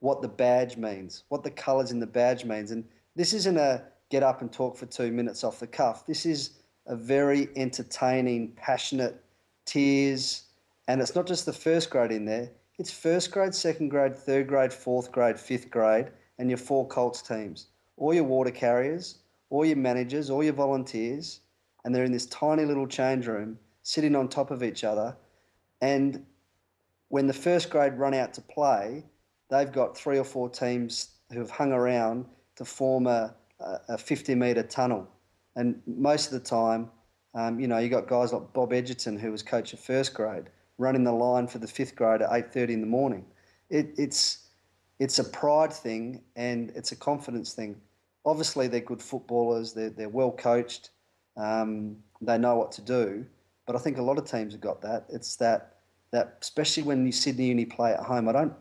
[SPEAKER 1] what the badge means, what the colours in the badge means. And this isn't a get up and talk for two minutes off the cuff. This is a very entertaining, passionate, tears, and it's not just the first grade in there. It's first grade, second grade, third grade, fourth grade, fifth grade, and your four Colts teams. All your water carriers, all your managers, all your volunteers, and they're in this tiny little change room sitting on top of each other. And when the first grade run out to play, they've got three or four teams who have hung around to form a, a 50 metre tunnel. And most of the time, um, you know, you got guys like Bob Egerton, who was coach of first grade, running the line for the fifth grade at 8.30 in the morning. It, it's, it's a pride thing and it's a confidence thing. Obviously, they're good footballers, they're, they're well coached, um, they know what to do. But I think a lot of teams have got that. It's that that especially when you Sydney Uni play at home. I don't.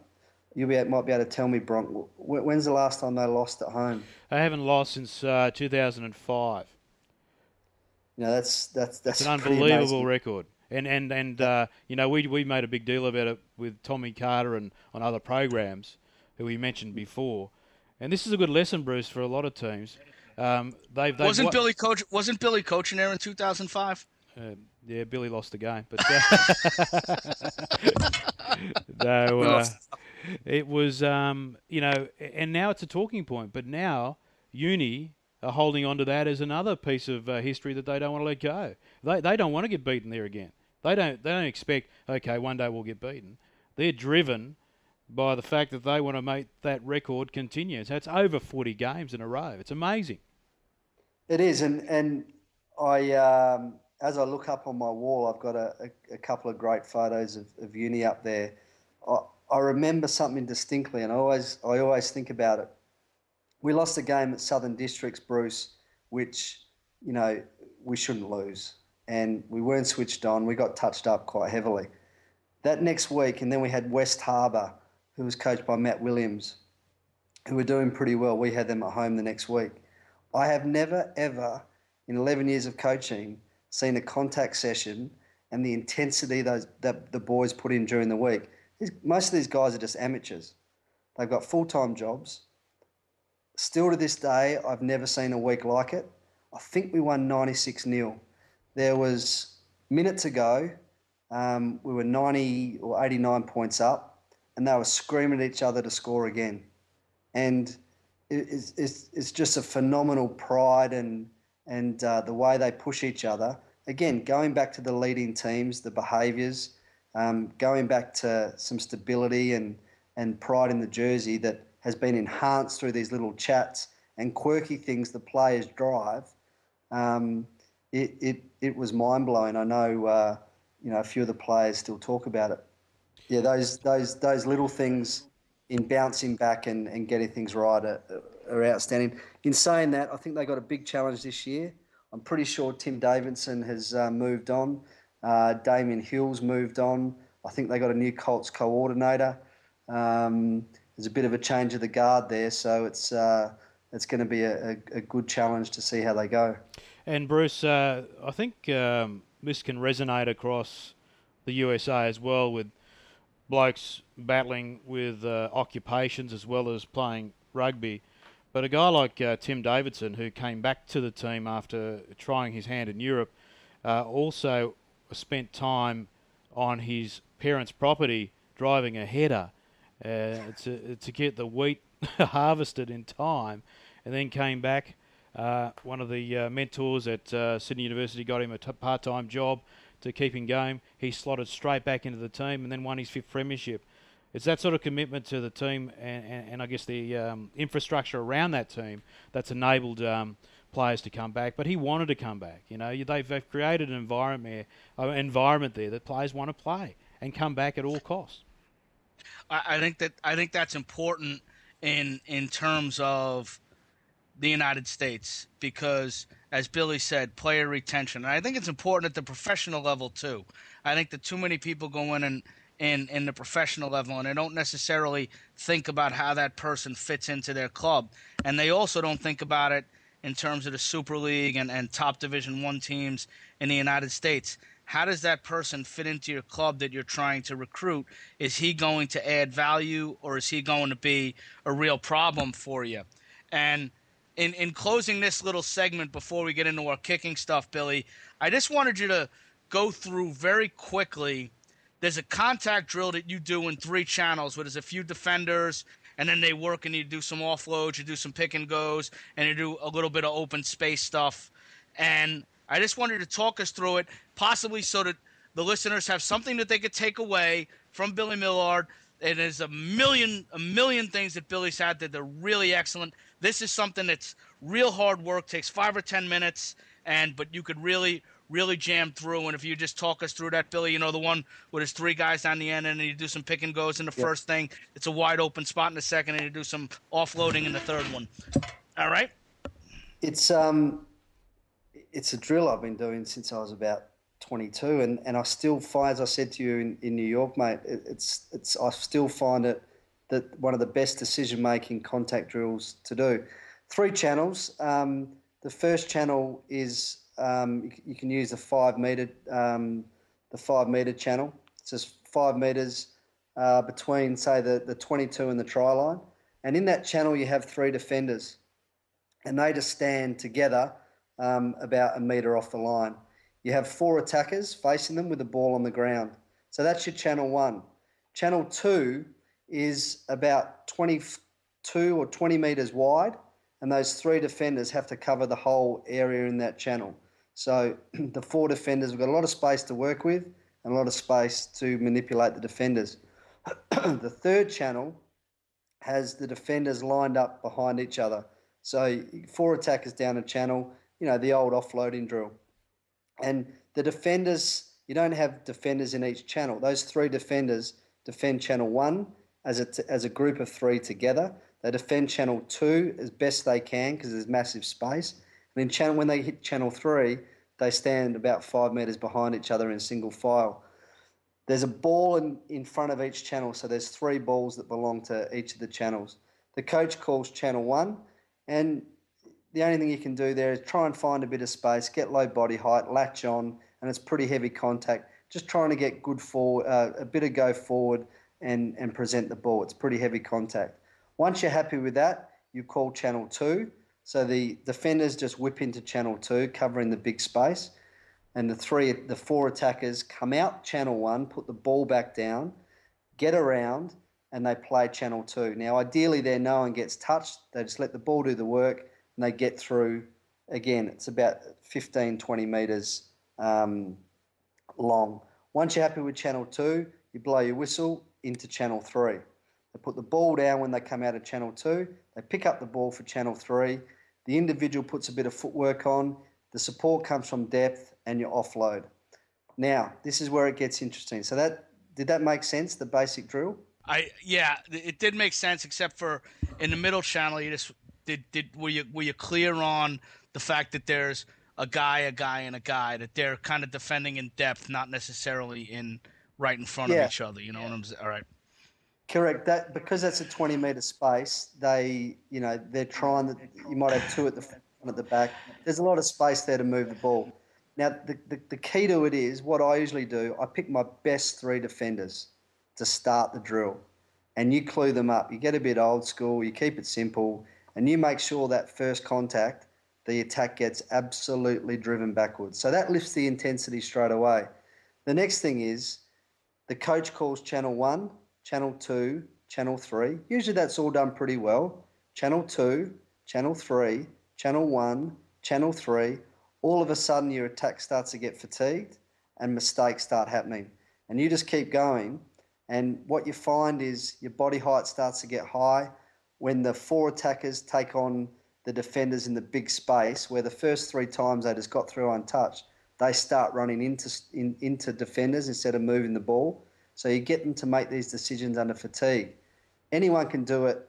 [SPEAKER 1] You might be able to tell me, Bronk. When's the last time they lost at home?
[SPEAKER 2] They haven't lost since uh, 2005.
[SPEAKER 1] You know, that's that's that's
[SPEAKER 2] it's an unbelievable record. And and and uh, you know, we we made a big deal about it with Tommy Carter and on other programs who we mentioned before. And this is a good lesson, Bruce, for a lot of teams. Um, they've, they've
[SPEAKER 3] wasn't Billy coach wasn't Billy coaching there in 2005? Uh,
[SPEAKER 2] yeah, Billy lost the game, but uh, no, uh, it was um, you know, and now it's a talking point. But now Uni are holding on to that as another piece of uh, history that they don't want to let go. They they don't want to get beaten there again. They don't they don't expect okay one day we'll get beaten. They're driven by the fact that they want to make that record continue. So it's over 40 games in a row. It's amazing.
[SPEAKER 1] It is, and and I um, as I look up on my wall, I've got a, a, a couple of great photos of, of uni up there. I, I remember something distinctly, and I always I always think about it. We lost a game at Southern Districts, Bruce, which you know we shouldn't lose, and we weren't switched on. We got touched up quite heavily. That next week, and then we had West Harbour who was coached by Matt Williams, who were doing pretty well. We had them at home the next week. I have never, ever, in 11 years of coaching, seen a contact session and the intensity those, that the boys put in during the week. Most of these guys are just amateurs. They've got full time jobs. Still to this day, I've never seen a week like it. I think we won 96 0. There was minutes ago, um, we were 90 or 89 points up and they were screaming at each other to score again. And it's, is, is just a phenomenal pride and and uh, the way they push each other. Again, going back to the leading teams, the behaviours, um, going back to some stability and and pride in the jersey that has been enhanced through these little chats and quirky things the players drive. Um, it, it, it was mind blowing. I know uh, you know a few of the players still talk about it. Yeah, those those those little things in bouncing back and, and getting things right are, are outstanding. In saying that, I think they got a big challenge this year. I'm pretty sure Tim Davidson has uh, moved on. Uh, Damien Hill's moved on. I think they got a new Colts coordinator. Um, there's a bit of a change of the guard there, so it's uh, it's going to be a, a, a, good challenge to see how they go.
[SPEAKER 2] And Bruce, uh, I think um, this can resonate across the USA as well with blokes battling with uh, occupations as well as playing rugby. But a guy like uh, Tim Davidson, who came back to the team after trying his hand in Europe, uh, also spent time on his parents' property driving a header uh, to, to get the wheat harvested in time, and then came back. Uh, one of the uh, mentors at Sydney University got him a t- part-time job to keep him going. He slotted straight back into the team and then won his fifth premiership. It's that sort of commitment to the team and, and, and I guess the um, infrastructure around that team that's enabled um, players to come back. But he wanted to come back. You know, they've, they've created an environment there, uh, environment there that players want to play and come back at all costs.
[SPEAKER 3] I, I think that I think that's important in in terms of the United States because, as Billy said, player retention. And I think it's important at the professional level too. I think that too many people go in and in in the professional level and they don't necessarily think about how that person fits into their club, and they also don't think about it in terms of the Super League and, and top Division One teams in the United States. How does that person fit into your club that you're trying to recruit? Is he going to add value or is he going to be a real problem for you? And in in closing this little segment before we get into our kicking stuff, Billy, I just wanted you to go through very quickly. There's a contact drill that you do in three channels where there's a few defenders and then they work and you do some offloads, you do some pick and goes, and you do a little bit of open space stuff. And I just wanted to talk us through it, possibly so that the listeners have something that they could take away from Billy Millard. And there's a million, a million things that Billy's had that they're really excellent. This is something that's real hard work, takes five or ten minutes, and but you could really, really jam through. And if you just talk us through that, Billy, you know the one with his three guys down the end, and you do some pick and goes in the yep. first thing. It's a wide open spot in the second, and you do some offloading in the third one. All right.
[SPEAKER 1] It's um, it's a drill I've been doing since I was about 22, and, and I still find, as I said to you in, in New York, mate, it, it's it's I still find it that one of the best decision making contact drills to do. Three channels. Um, the first channel is um, you, can use the five meter um, the five meter channel. It's just five meters uh, between say the, the 22 and the try line, and in that channel you have three defenders, and they just stand together um, about a meter off the line. You have four attackers facing them with the ball on the ground. So that's your channel one. Channel two is about 22 or 20 metres wide, and those three defenders have to cover the whole area in that channel. So the four defenders have got a lot of space to work with and a lot of space to manipulate the defenders. the third channel has the defenders lined up behind each other. So four attackers down a channel, you know, the old offloading drill. And the defenders, you don't have defenders in each channel. Those three defenders defend channel one, as a, as a group of three together. They defend channel two as best they can because there's massive space. And then channel, when they hit channel three, they stand about five metres behind each other in single file. There's a ball in, in front of each channel, so there's three balls that belong to each of the channels. The coach calls channel one, and the only thing you can do there is try and find a bit of space, get low body height, latch on, and it's pretty heavy contact. Just trying to get good for uh, a bit of go forward, and, and present the ball. It's pretty heavy contact. Once you're happy with that, you call channel two. So the defenders just whip into channel two, covering the big space. And the three, the four attackers come out channel one, put the ball back down, get around, and they play channel two. Now, ideally, there no one gets touched. They just let the ball do the work and they get through. Again, it's about 15, 20 metres um, long. Once you're happy with channel two, you blow your whistle into channel three. They put the ball down when they come out of channel two. They pick up the ball for channel three. The individual puts a bit of footwork on. The support comes from depth and your offload. Now, this is where it gets interesting. So that did that make sense? The basic drill.
[SPEAKER 3] I yeah, it did make sense, except for in the middle channel. You just did did were you were you clear on the fact that there's a guy, a guy, and a guy that they're kind of defending in depth, not necessarily in right in front yeah. of each other. You know yeah. what I'm saying? All right.
[SPEAKER 1] Correct. That because that's a 20 meter space. They, you know, they're trying that you might have two at the front, at the back. There's a lot of space there to move the ball. Now, the, the, the key to it is what I usually do. I pick my best three defenders to start the drill, and you clue them up. You get a bit old school. You keep it simple, and you make sure that first contact, the attack gets absolutely driven backwards. So that lifts the intensity straight away. The next thing is the coach calls channel one channel 2, channel 3. Usually that's all done pretty well. Channel 2, channel 3, channel 1, channel 3. All of a sudden your attack starts to get fatigued and mistakes start happening. And you just keep going. And what you find is your body height starts to get high when the four attackers take on the defenders in the big space, where the first three times they just got through untouched, they start running into in, into defenders instead of moving the ball. So you get them to make these decisions under fatigue. Anyone can do it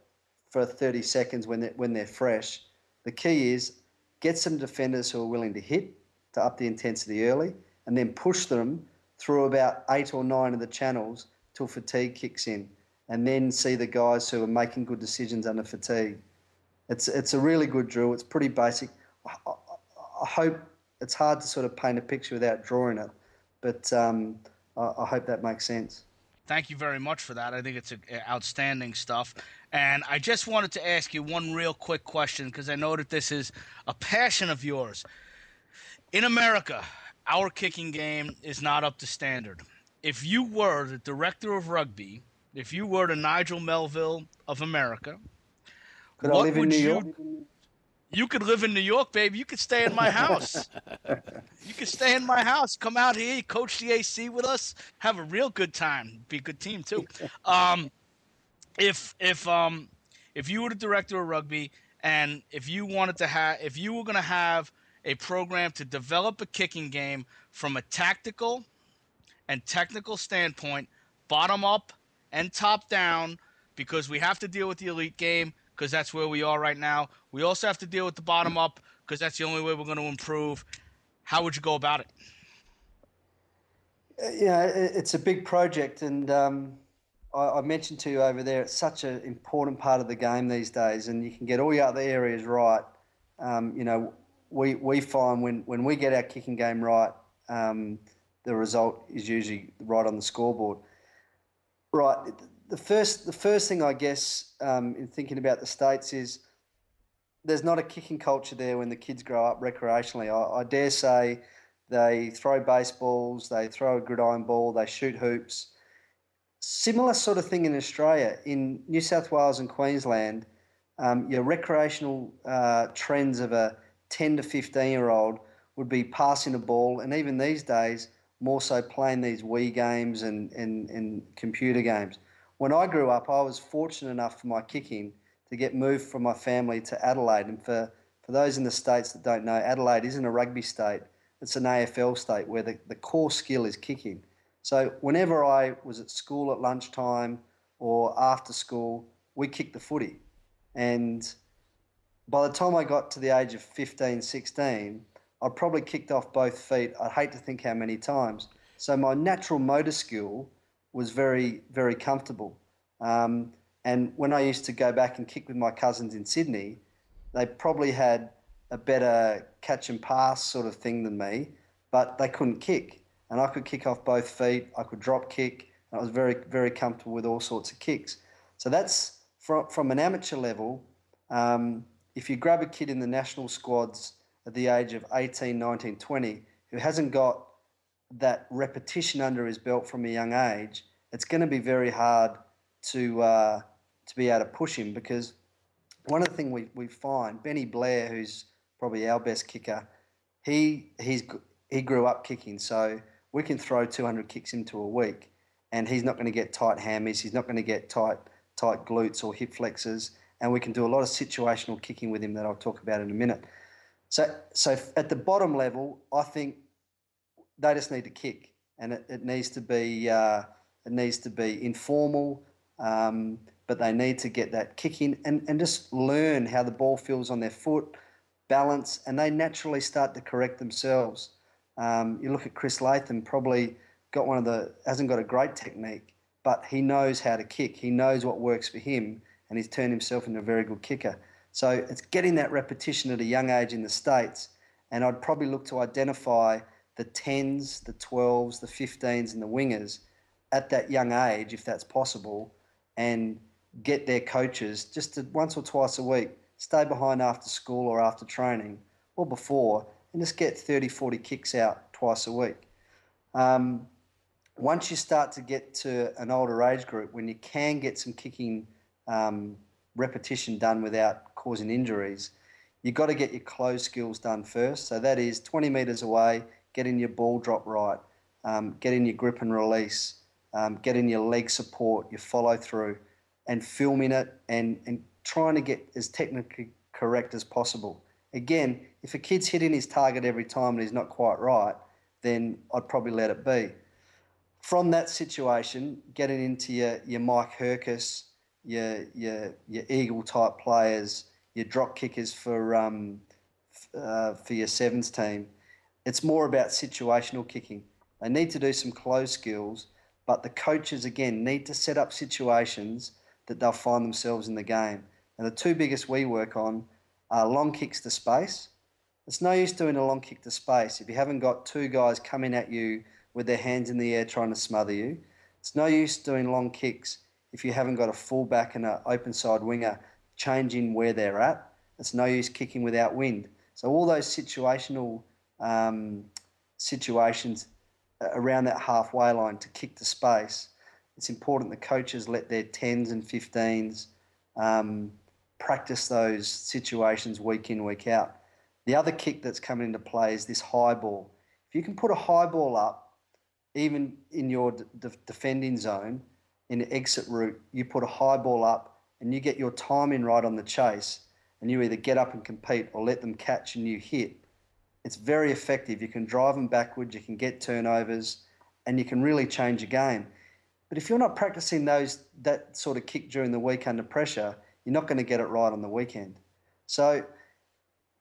[SPEAKER 1] for 30 seconds when they're, when they're fresh. The key is get some defenders who are willing to hit to up the intensity early and then push them through about eight or nine of the channels till fatigue kicks in and then see the guys who are making good decisions under fatigue. It's, it's a really good drill. It's pretty basic. I, I, I hope it's hard to sort of paint a picture without drawing it, but um, I hope that makes sense.
[SPEAKER 3] Thank you very much for that. I think it's a, outstanding stuff. And I just wanted to ask you one real quick question because I know that this is a passion of yours. In America, our kicking game is not up to standard. If you were the director of rugby, if you were the Nigel Melville of America,
[SPEAKER 1] could what I live in New York?
[SPEAKER 3] You could live in New York, baby. You could stay in my house. you could stay in my house. Come out here, coach the AC with us, have a real good time. Be a good team too. Um, if if um if you were the director of rugby and if you wanted to have if you were going to have a program to develop a kicking game from a tactical and technical standpoint, bottom up and top down, because we have to deal with the elite game because that's where we are right now. We also have to deal with the bottom up because that's the only way we're going to improve. How would you go about it?
[SPEAKER 1] Uh, yeah, it's a big project, and um, I, I, mentioned to you over there, it's such an important part of the game these days, and you can get all your other areas right. Um, you know, we, we find when, when we get our kicking game right, um, the result is usually right on the scoreboard. Right, the first the first thing I guess um, in thinking about the states is there's not a kicking culture there when the kids grow up recreationally. I, I dare say they throw baseballs, they throw a gridiron ball, they shoot hoops. Similar sort of thing in Australia. In New South Wales and Queensland, um, your recreational uh, trends of a 10 to 15 year old would be passing a ball, and even these days, more so playing these Wii games and, and, and computer games when I grew up, I was fortunate enough for my kicking to get moved from my family to Adelaide. And for, for those in the States that don't know, Adelaide isn't a rugby state, it's an AFL state where the, the core skill is kicking. So whenever I was at school at lunchtime or after school, we kicked the footy. And by the time I got to the age of 15, 16, I'd probably kicked off both feet. I'd hate to think how many times. So my natural motor skill was very, very comfortable. Um, and when I used to go back and kick with my cousins in Sydney, they probably had a better catch and pass sort of thing than me, but they couldn't kick. And I could kick off both feet, I could drop kick, and I was very, very comfortable with all sorts of kicks. So that's from, from an amateur level. Um, if you grab a kid in the national squads at the age of 18, 19, 20, who hasn't got that repetition under his belt from a young age, it's going to be very hard to uh, to be able to push him because one of the things we, we find Benny Blair, who's probably our best kicker, he he's he grew up kicking, so we can throw 200 kicks into a week, and he's not going to get tight hammies. He's not going to get tight tight glutes or hip flexors, and we can do a lot of situational kicking with him that I'll talk about in a minute. So so at the bottom level, I think they just need to kick, and it, it needs to be uh, it needs to be informal. Um, but they need to get that kicking and, and just learn how the ball feels on their foot, balance, and they naturally start to correct themselves. Um, you look at Chris Latham, probably got one of the, hasn't got a great technique, but he knows how to kick. He knows what works for him, and he's turned himself into a very good kicker. So it's getting that repetition at a young age in the States, and I'd probably look to identify the 10s, the 12s, the 15s, and the wingers at that young age, if that's possible, and get their coaches just to once or twice a week stay behind after school or after training or before and just get 30, 40 kicks out twice a week. Um, once you start to get to an older age group, when you can get some kicking um, repetition done without causing injuries, you've got to get your close skills done first. So that is 20 metres away, getting your ball drop right, um, getting your grip and release, um, getting your leg support, your follow through and filming it and, and trying to get as technically correct as possible. Again, if a kid's hitting his target every time and he's not quite right, then I'd probably let it be. From that situation, getting into your, your Mike Hercus, your, your, your Eagle type players, your drop kickers for, um, uh, for your sevens team, it's more about situational kicking. They need to do some close skills, but the coaches, again, need to set up situations – that they'll find themselves in the game. And the two biggest we work on are long kicks to space. It's no use doing a long kick to space if you haven't got two guys coming at you with their hands in the air trying to smother you. It's no use doing long kicks if you haven't got a fullback and an open side winger changing where they're at. It's no use kicking without wind. So all those situational um, situations around that halfway line to kick the space it's important the coaches let their 10s and 15s um, practice those situations week in, week out. The other kick that's coming into play is this high ball. If you can put a high ball up, even in your de- defending zone, in the exit route, you put a high ball up and you get your timing right on the chase, and you either get up and compete or let them catch and you hit. It's very effective. You can drive them backwards, you can get turnovers, and you can really change a game. But if you're not practicing those that sort of kick during the week under pressure, you're not going to get it right on the weekend. So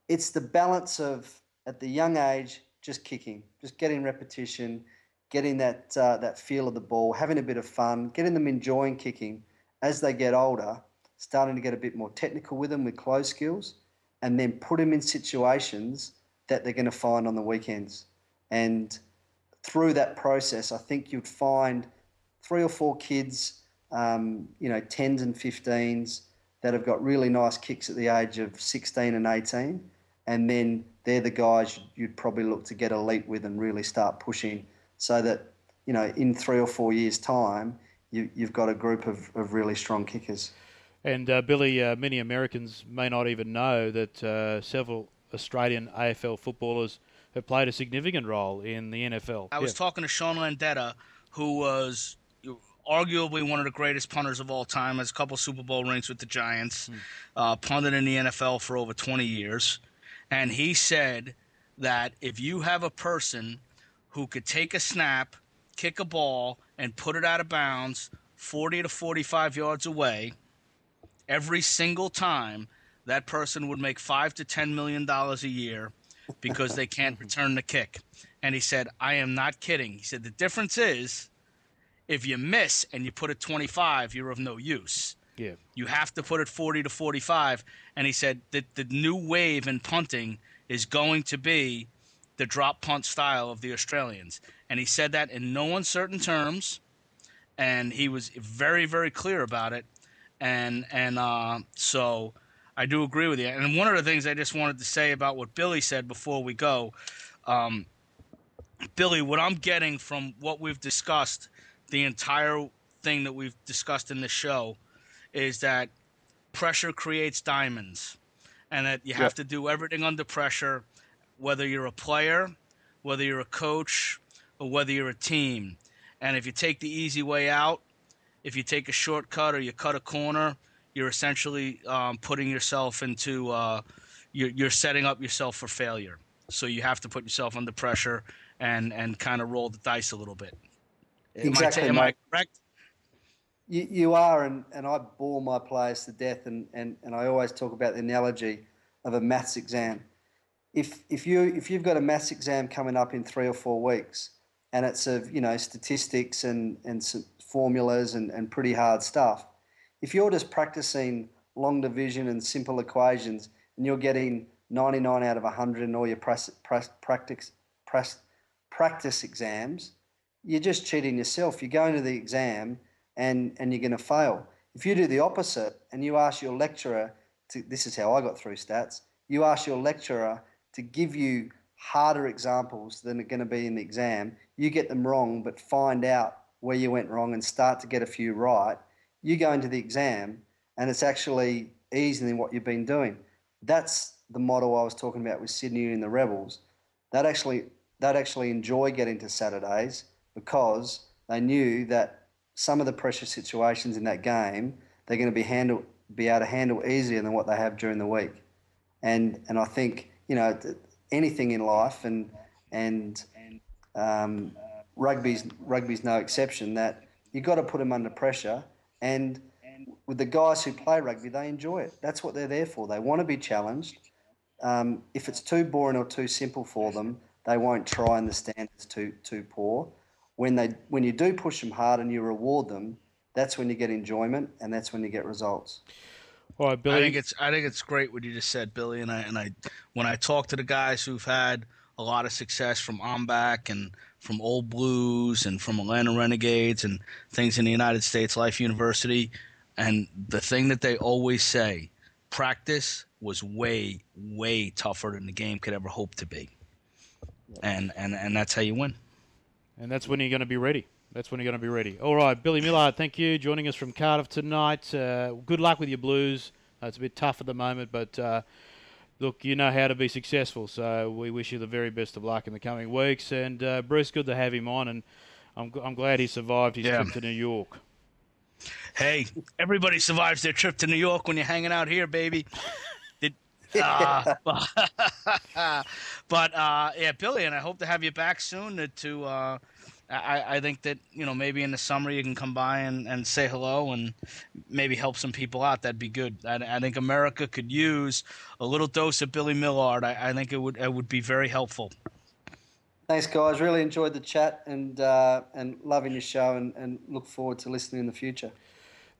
[SPEAKER 1] it's the balance of at the young age just kicking, just getting repetition, getting that uh, that feel of the ball, having a bit of fun, getting them enjoying kicking. As they get older, starting to get a bit more technical with them with close skills, and then put them in situations that they're going to find on the weekends. And through that process, I think you'd find three or four kids, um, you know, 10s and 15s that have got really nice kicks at the age of 16 and 18. And then they're the guys you'd probably look to get elite with and really start pushing so that, you know, in three or four years' time, you, have got a group of, of really strong kickers.
[SPEAKER 2] And uh, Billy, uh, many Americans may not even know that uh, several Australian AFL footballers have played a significant role in the NFL.
[SPEAKER 3] I was yeah. talking to Sean Landeta, who was arguably one of the greatest punters of all time, has a couple Super Bowl rings with the Giants, mm. uh, punted in the NFL for over 20 years. And he said that if you have a person who could take a snap, kick a ball, and put it out of bounds 40 to 45 yards away every single time, that person would make five to ten million dollars a year because they can't return the kick. And he said, I am not kidding. He said, the difference is if you miss and you put it 25, you're of no use.
[SPEAKER 2] Yeah.
[SPEAKER 3] You have to put it 40 to 45. And he said that the new wave in punting is going to be the drop punt style of the Australians. And he said that in no uncertain terms. And he was very, very clear about it. And, and uh, so I do agree with you. And one of the things I just wanted to say about what Billy said before we go um, Billy, what I'm getting from what we've discussed the entire thing that we've discussed in this show is that pressure creates diamonds, and that you have to do everything under pressure, whether you're a player, whether you're a coach, or whether you're a team. And if you take the easy way out, if you take a shortcut or you cut a corner, you're essentially um, putting yourself into uh, you're, you're setting up yourself for failure. So you have to put yourself under pressure and and kind of roll the dice a little bit.
[SPEAKER 1] Exactly.
[SPEAKER 3] Am I, am I correct?
[SPEAKER 1] You, you are, and, and I bore my players to death, and, and, and I always talk about the analogy of a maths exam. If if you if you've got a maths exam coming up in three or four weeks, and it's of you know statistics and and formulas and, and pretty hard stuff, if you're just practicing long division and simple equations, and you're getting 99 out of 100 in all your practice practice practice exams, you're just cheating yourself. You're going to the exam and, and you're going to fail. If you do the opposite and you ask your lecturer to, this is how I got through stats, you ask your lecturer to give you harder examples than are going to be in the exam, you get them wrong, but find out where you went wrong and start to get a few right, you go into the exam and it's actually easier than what you've been doing. That's the model I was talking about with Sydney and the Rebels. That actually they'd actually enjoy getting to Saturdays because they knew that some of the pressure situations in that game they're going to be handle be able to handle easier than what they have during the week. And and I think you know anything in life and and um, rugby's rugby's no exception. That you've got to put them under pressure and with the guys who play rugby, they enjoy it. That's what they're there for. They want to be challenged. Um, if it's too boring or too simple for them, they won't try and the standards too too poor. When they when you do push them hard and you reward them, that's when you get enjoyment and that's when you get results.
[SPEAKER 2] All right, Billy.
[SPEAKER 3] I think it's I think it's great what you just said, Billy. And I and I when I talk to the guys who've had a lot of success from OMBAC and from Old Blues and from Atlanta Renegades and things in the United States Life University, and the thing that they always say, practice was way way tougher than the game could ever hope to be and and and that's how you win.
[SPEAKER 2] And that's when you're going to be ready. That's when you're going to be ready. All right, Billy Millard, thank you joining us from Cardiff tonight. Uh, good luck with your Blues. Uh, it's a bit tough at the moment, but uh, look, you know how to be successful. So we wish you the very best of luck in the coming weeks. And uh, Bruce, good to have him on, and I'm I'm glad he survived his yeah. trip to New York.
[SPEAKER 3] Hey, everybody survives their trip to New York when you're hanging out here, baby. uh, but uh, yeah, Billy, and I hope to have you back soon. To, to uh, I, I think that you know maybe in the summer you can come by and, and say hello and maybe help some people out. That'd be good. I, I think America could use a little dose of Billy Millard. I, I think it would it would be very helpful.
[SPEAKER 1] Thanks, guys. Really enjoyed the chat and uh, and loving your show and, and look forward to listening in the future.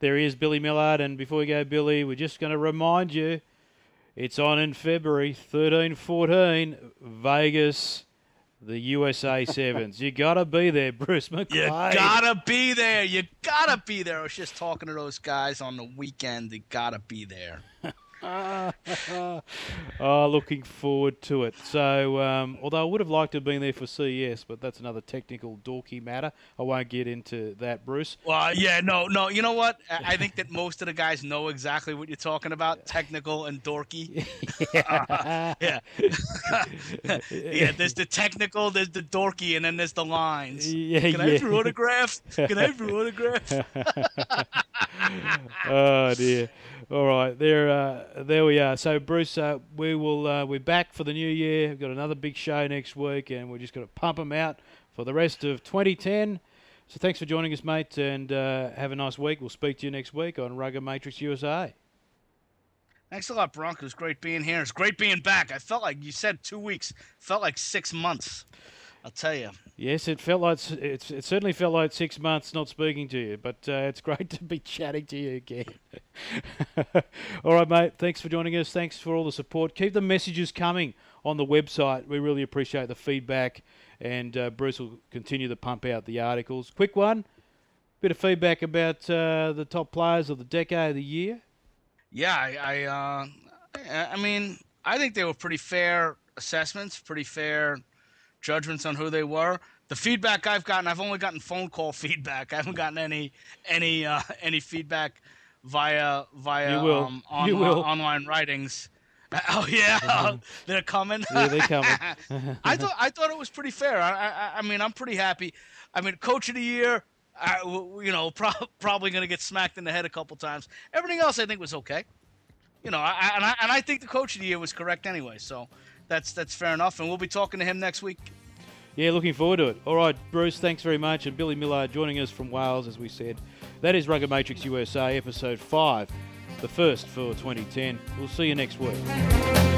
[SPEAKER 2] There is Billy Millard, and before we go, Billy, we're just going to remind you it's on in February, 13 14, Vegas, the USA Sevens. you got to be there, Bruce McLeod.
[SPEAKER 3] You got to be there. You got to be there. I was just talking to those guys on the weekend. You got to be there.
[SPEAKER 2] oh, looking forward to it. So, um, although I would have liked to have been there for CES, but that's another technical dorky matter. I won't get into that, Bruce.
[SPEAKER 3] Well, yeah, no, no. You know what? I think that most of the guys know exactly what you're talking about, technical and dorky. uh, yeah, yeah. There's the technical, there's the dorky, and then there's the lines. Yeah, Can I have your autograph? Can I have your autograph?
[SPEAKER 2] oh dear. All right, there, uh, there we are. So, Bruce, uh, we will uh, we're back for the new year. We've got another big show next week, and we're just going to pump them out for the rest of 2010. So, thanks for joining us, mate, and uh, have a nice week. We'll speak to you next week on Rugger Matrix USA.
[SPEAKER 3] Thanks a lot, Bronco. It's great being here. It's great being back. I felt like you said two weeks. Felt like six months. I'll tell you.
[SPEAKER 2] Yes, it felt like it's, it certainly felt like six months not speaking to you, but uh, it's great to be chatting to you again. all right, mate. Thanks for joining us. Thanks for all the support. Keep the messages coming on the website. We really appreciate the feedback, and uh, Bruce will continue to pump out the articles. Quick one. Bit of feedback about uh, the top players of the decade of the year.
[SPEAKER 3] Yeah, I, I, uh, I mean, I think they were pretty fair assessments, pretty fair judgments on who they were. the feedback I've gotten, I've only gotten phone call feedback. I haven't gotten any any uh, any feedback via via. Um, on,
[SPEAKER 2] will.
[SPEAKER 3] online writings. Oh yeah, they're coming.
[SPEAKER 2] Yeah, they're coming.
[SPEAKER 3] I thought I thought it was pretty fair. I, I I mean I'm pretty happy. I mean coach of the year. I, you know pro- probably going to get smacked in the head a couple times. Everything else I think was okay. You know, I- and I and I think the coach of the year was correct anyway. So that's that's fair enough. And we'll be talking to him next week.
[SPEAKER 2] Yeah, looking forward to it. All right, Bruce, thanks very much. And Billy Millard joining us from Wales, as we said. That is Rugged Matrix USA, episode 5, the first for 2010. We'll see you next week.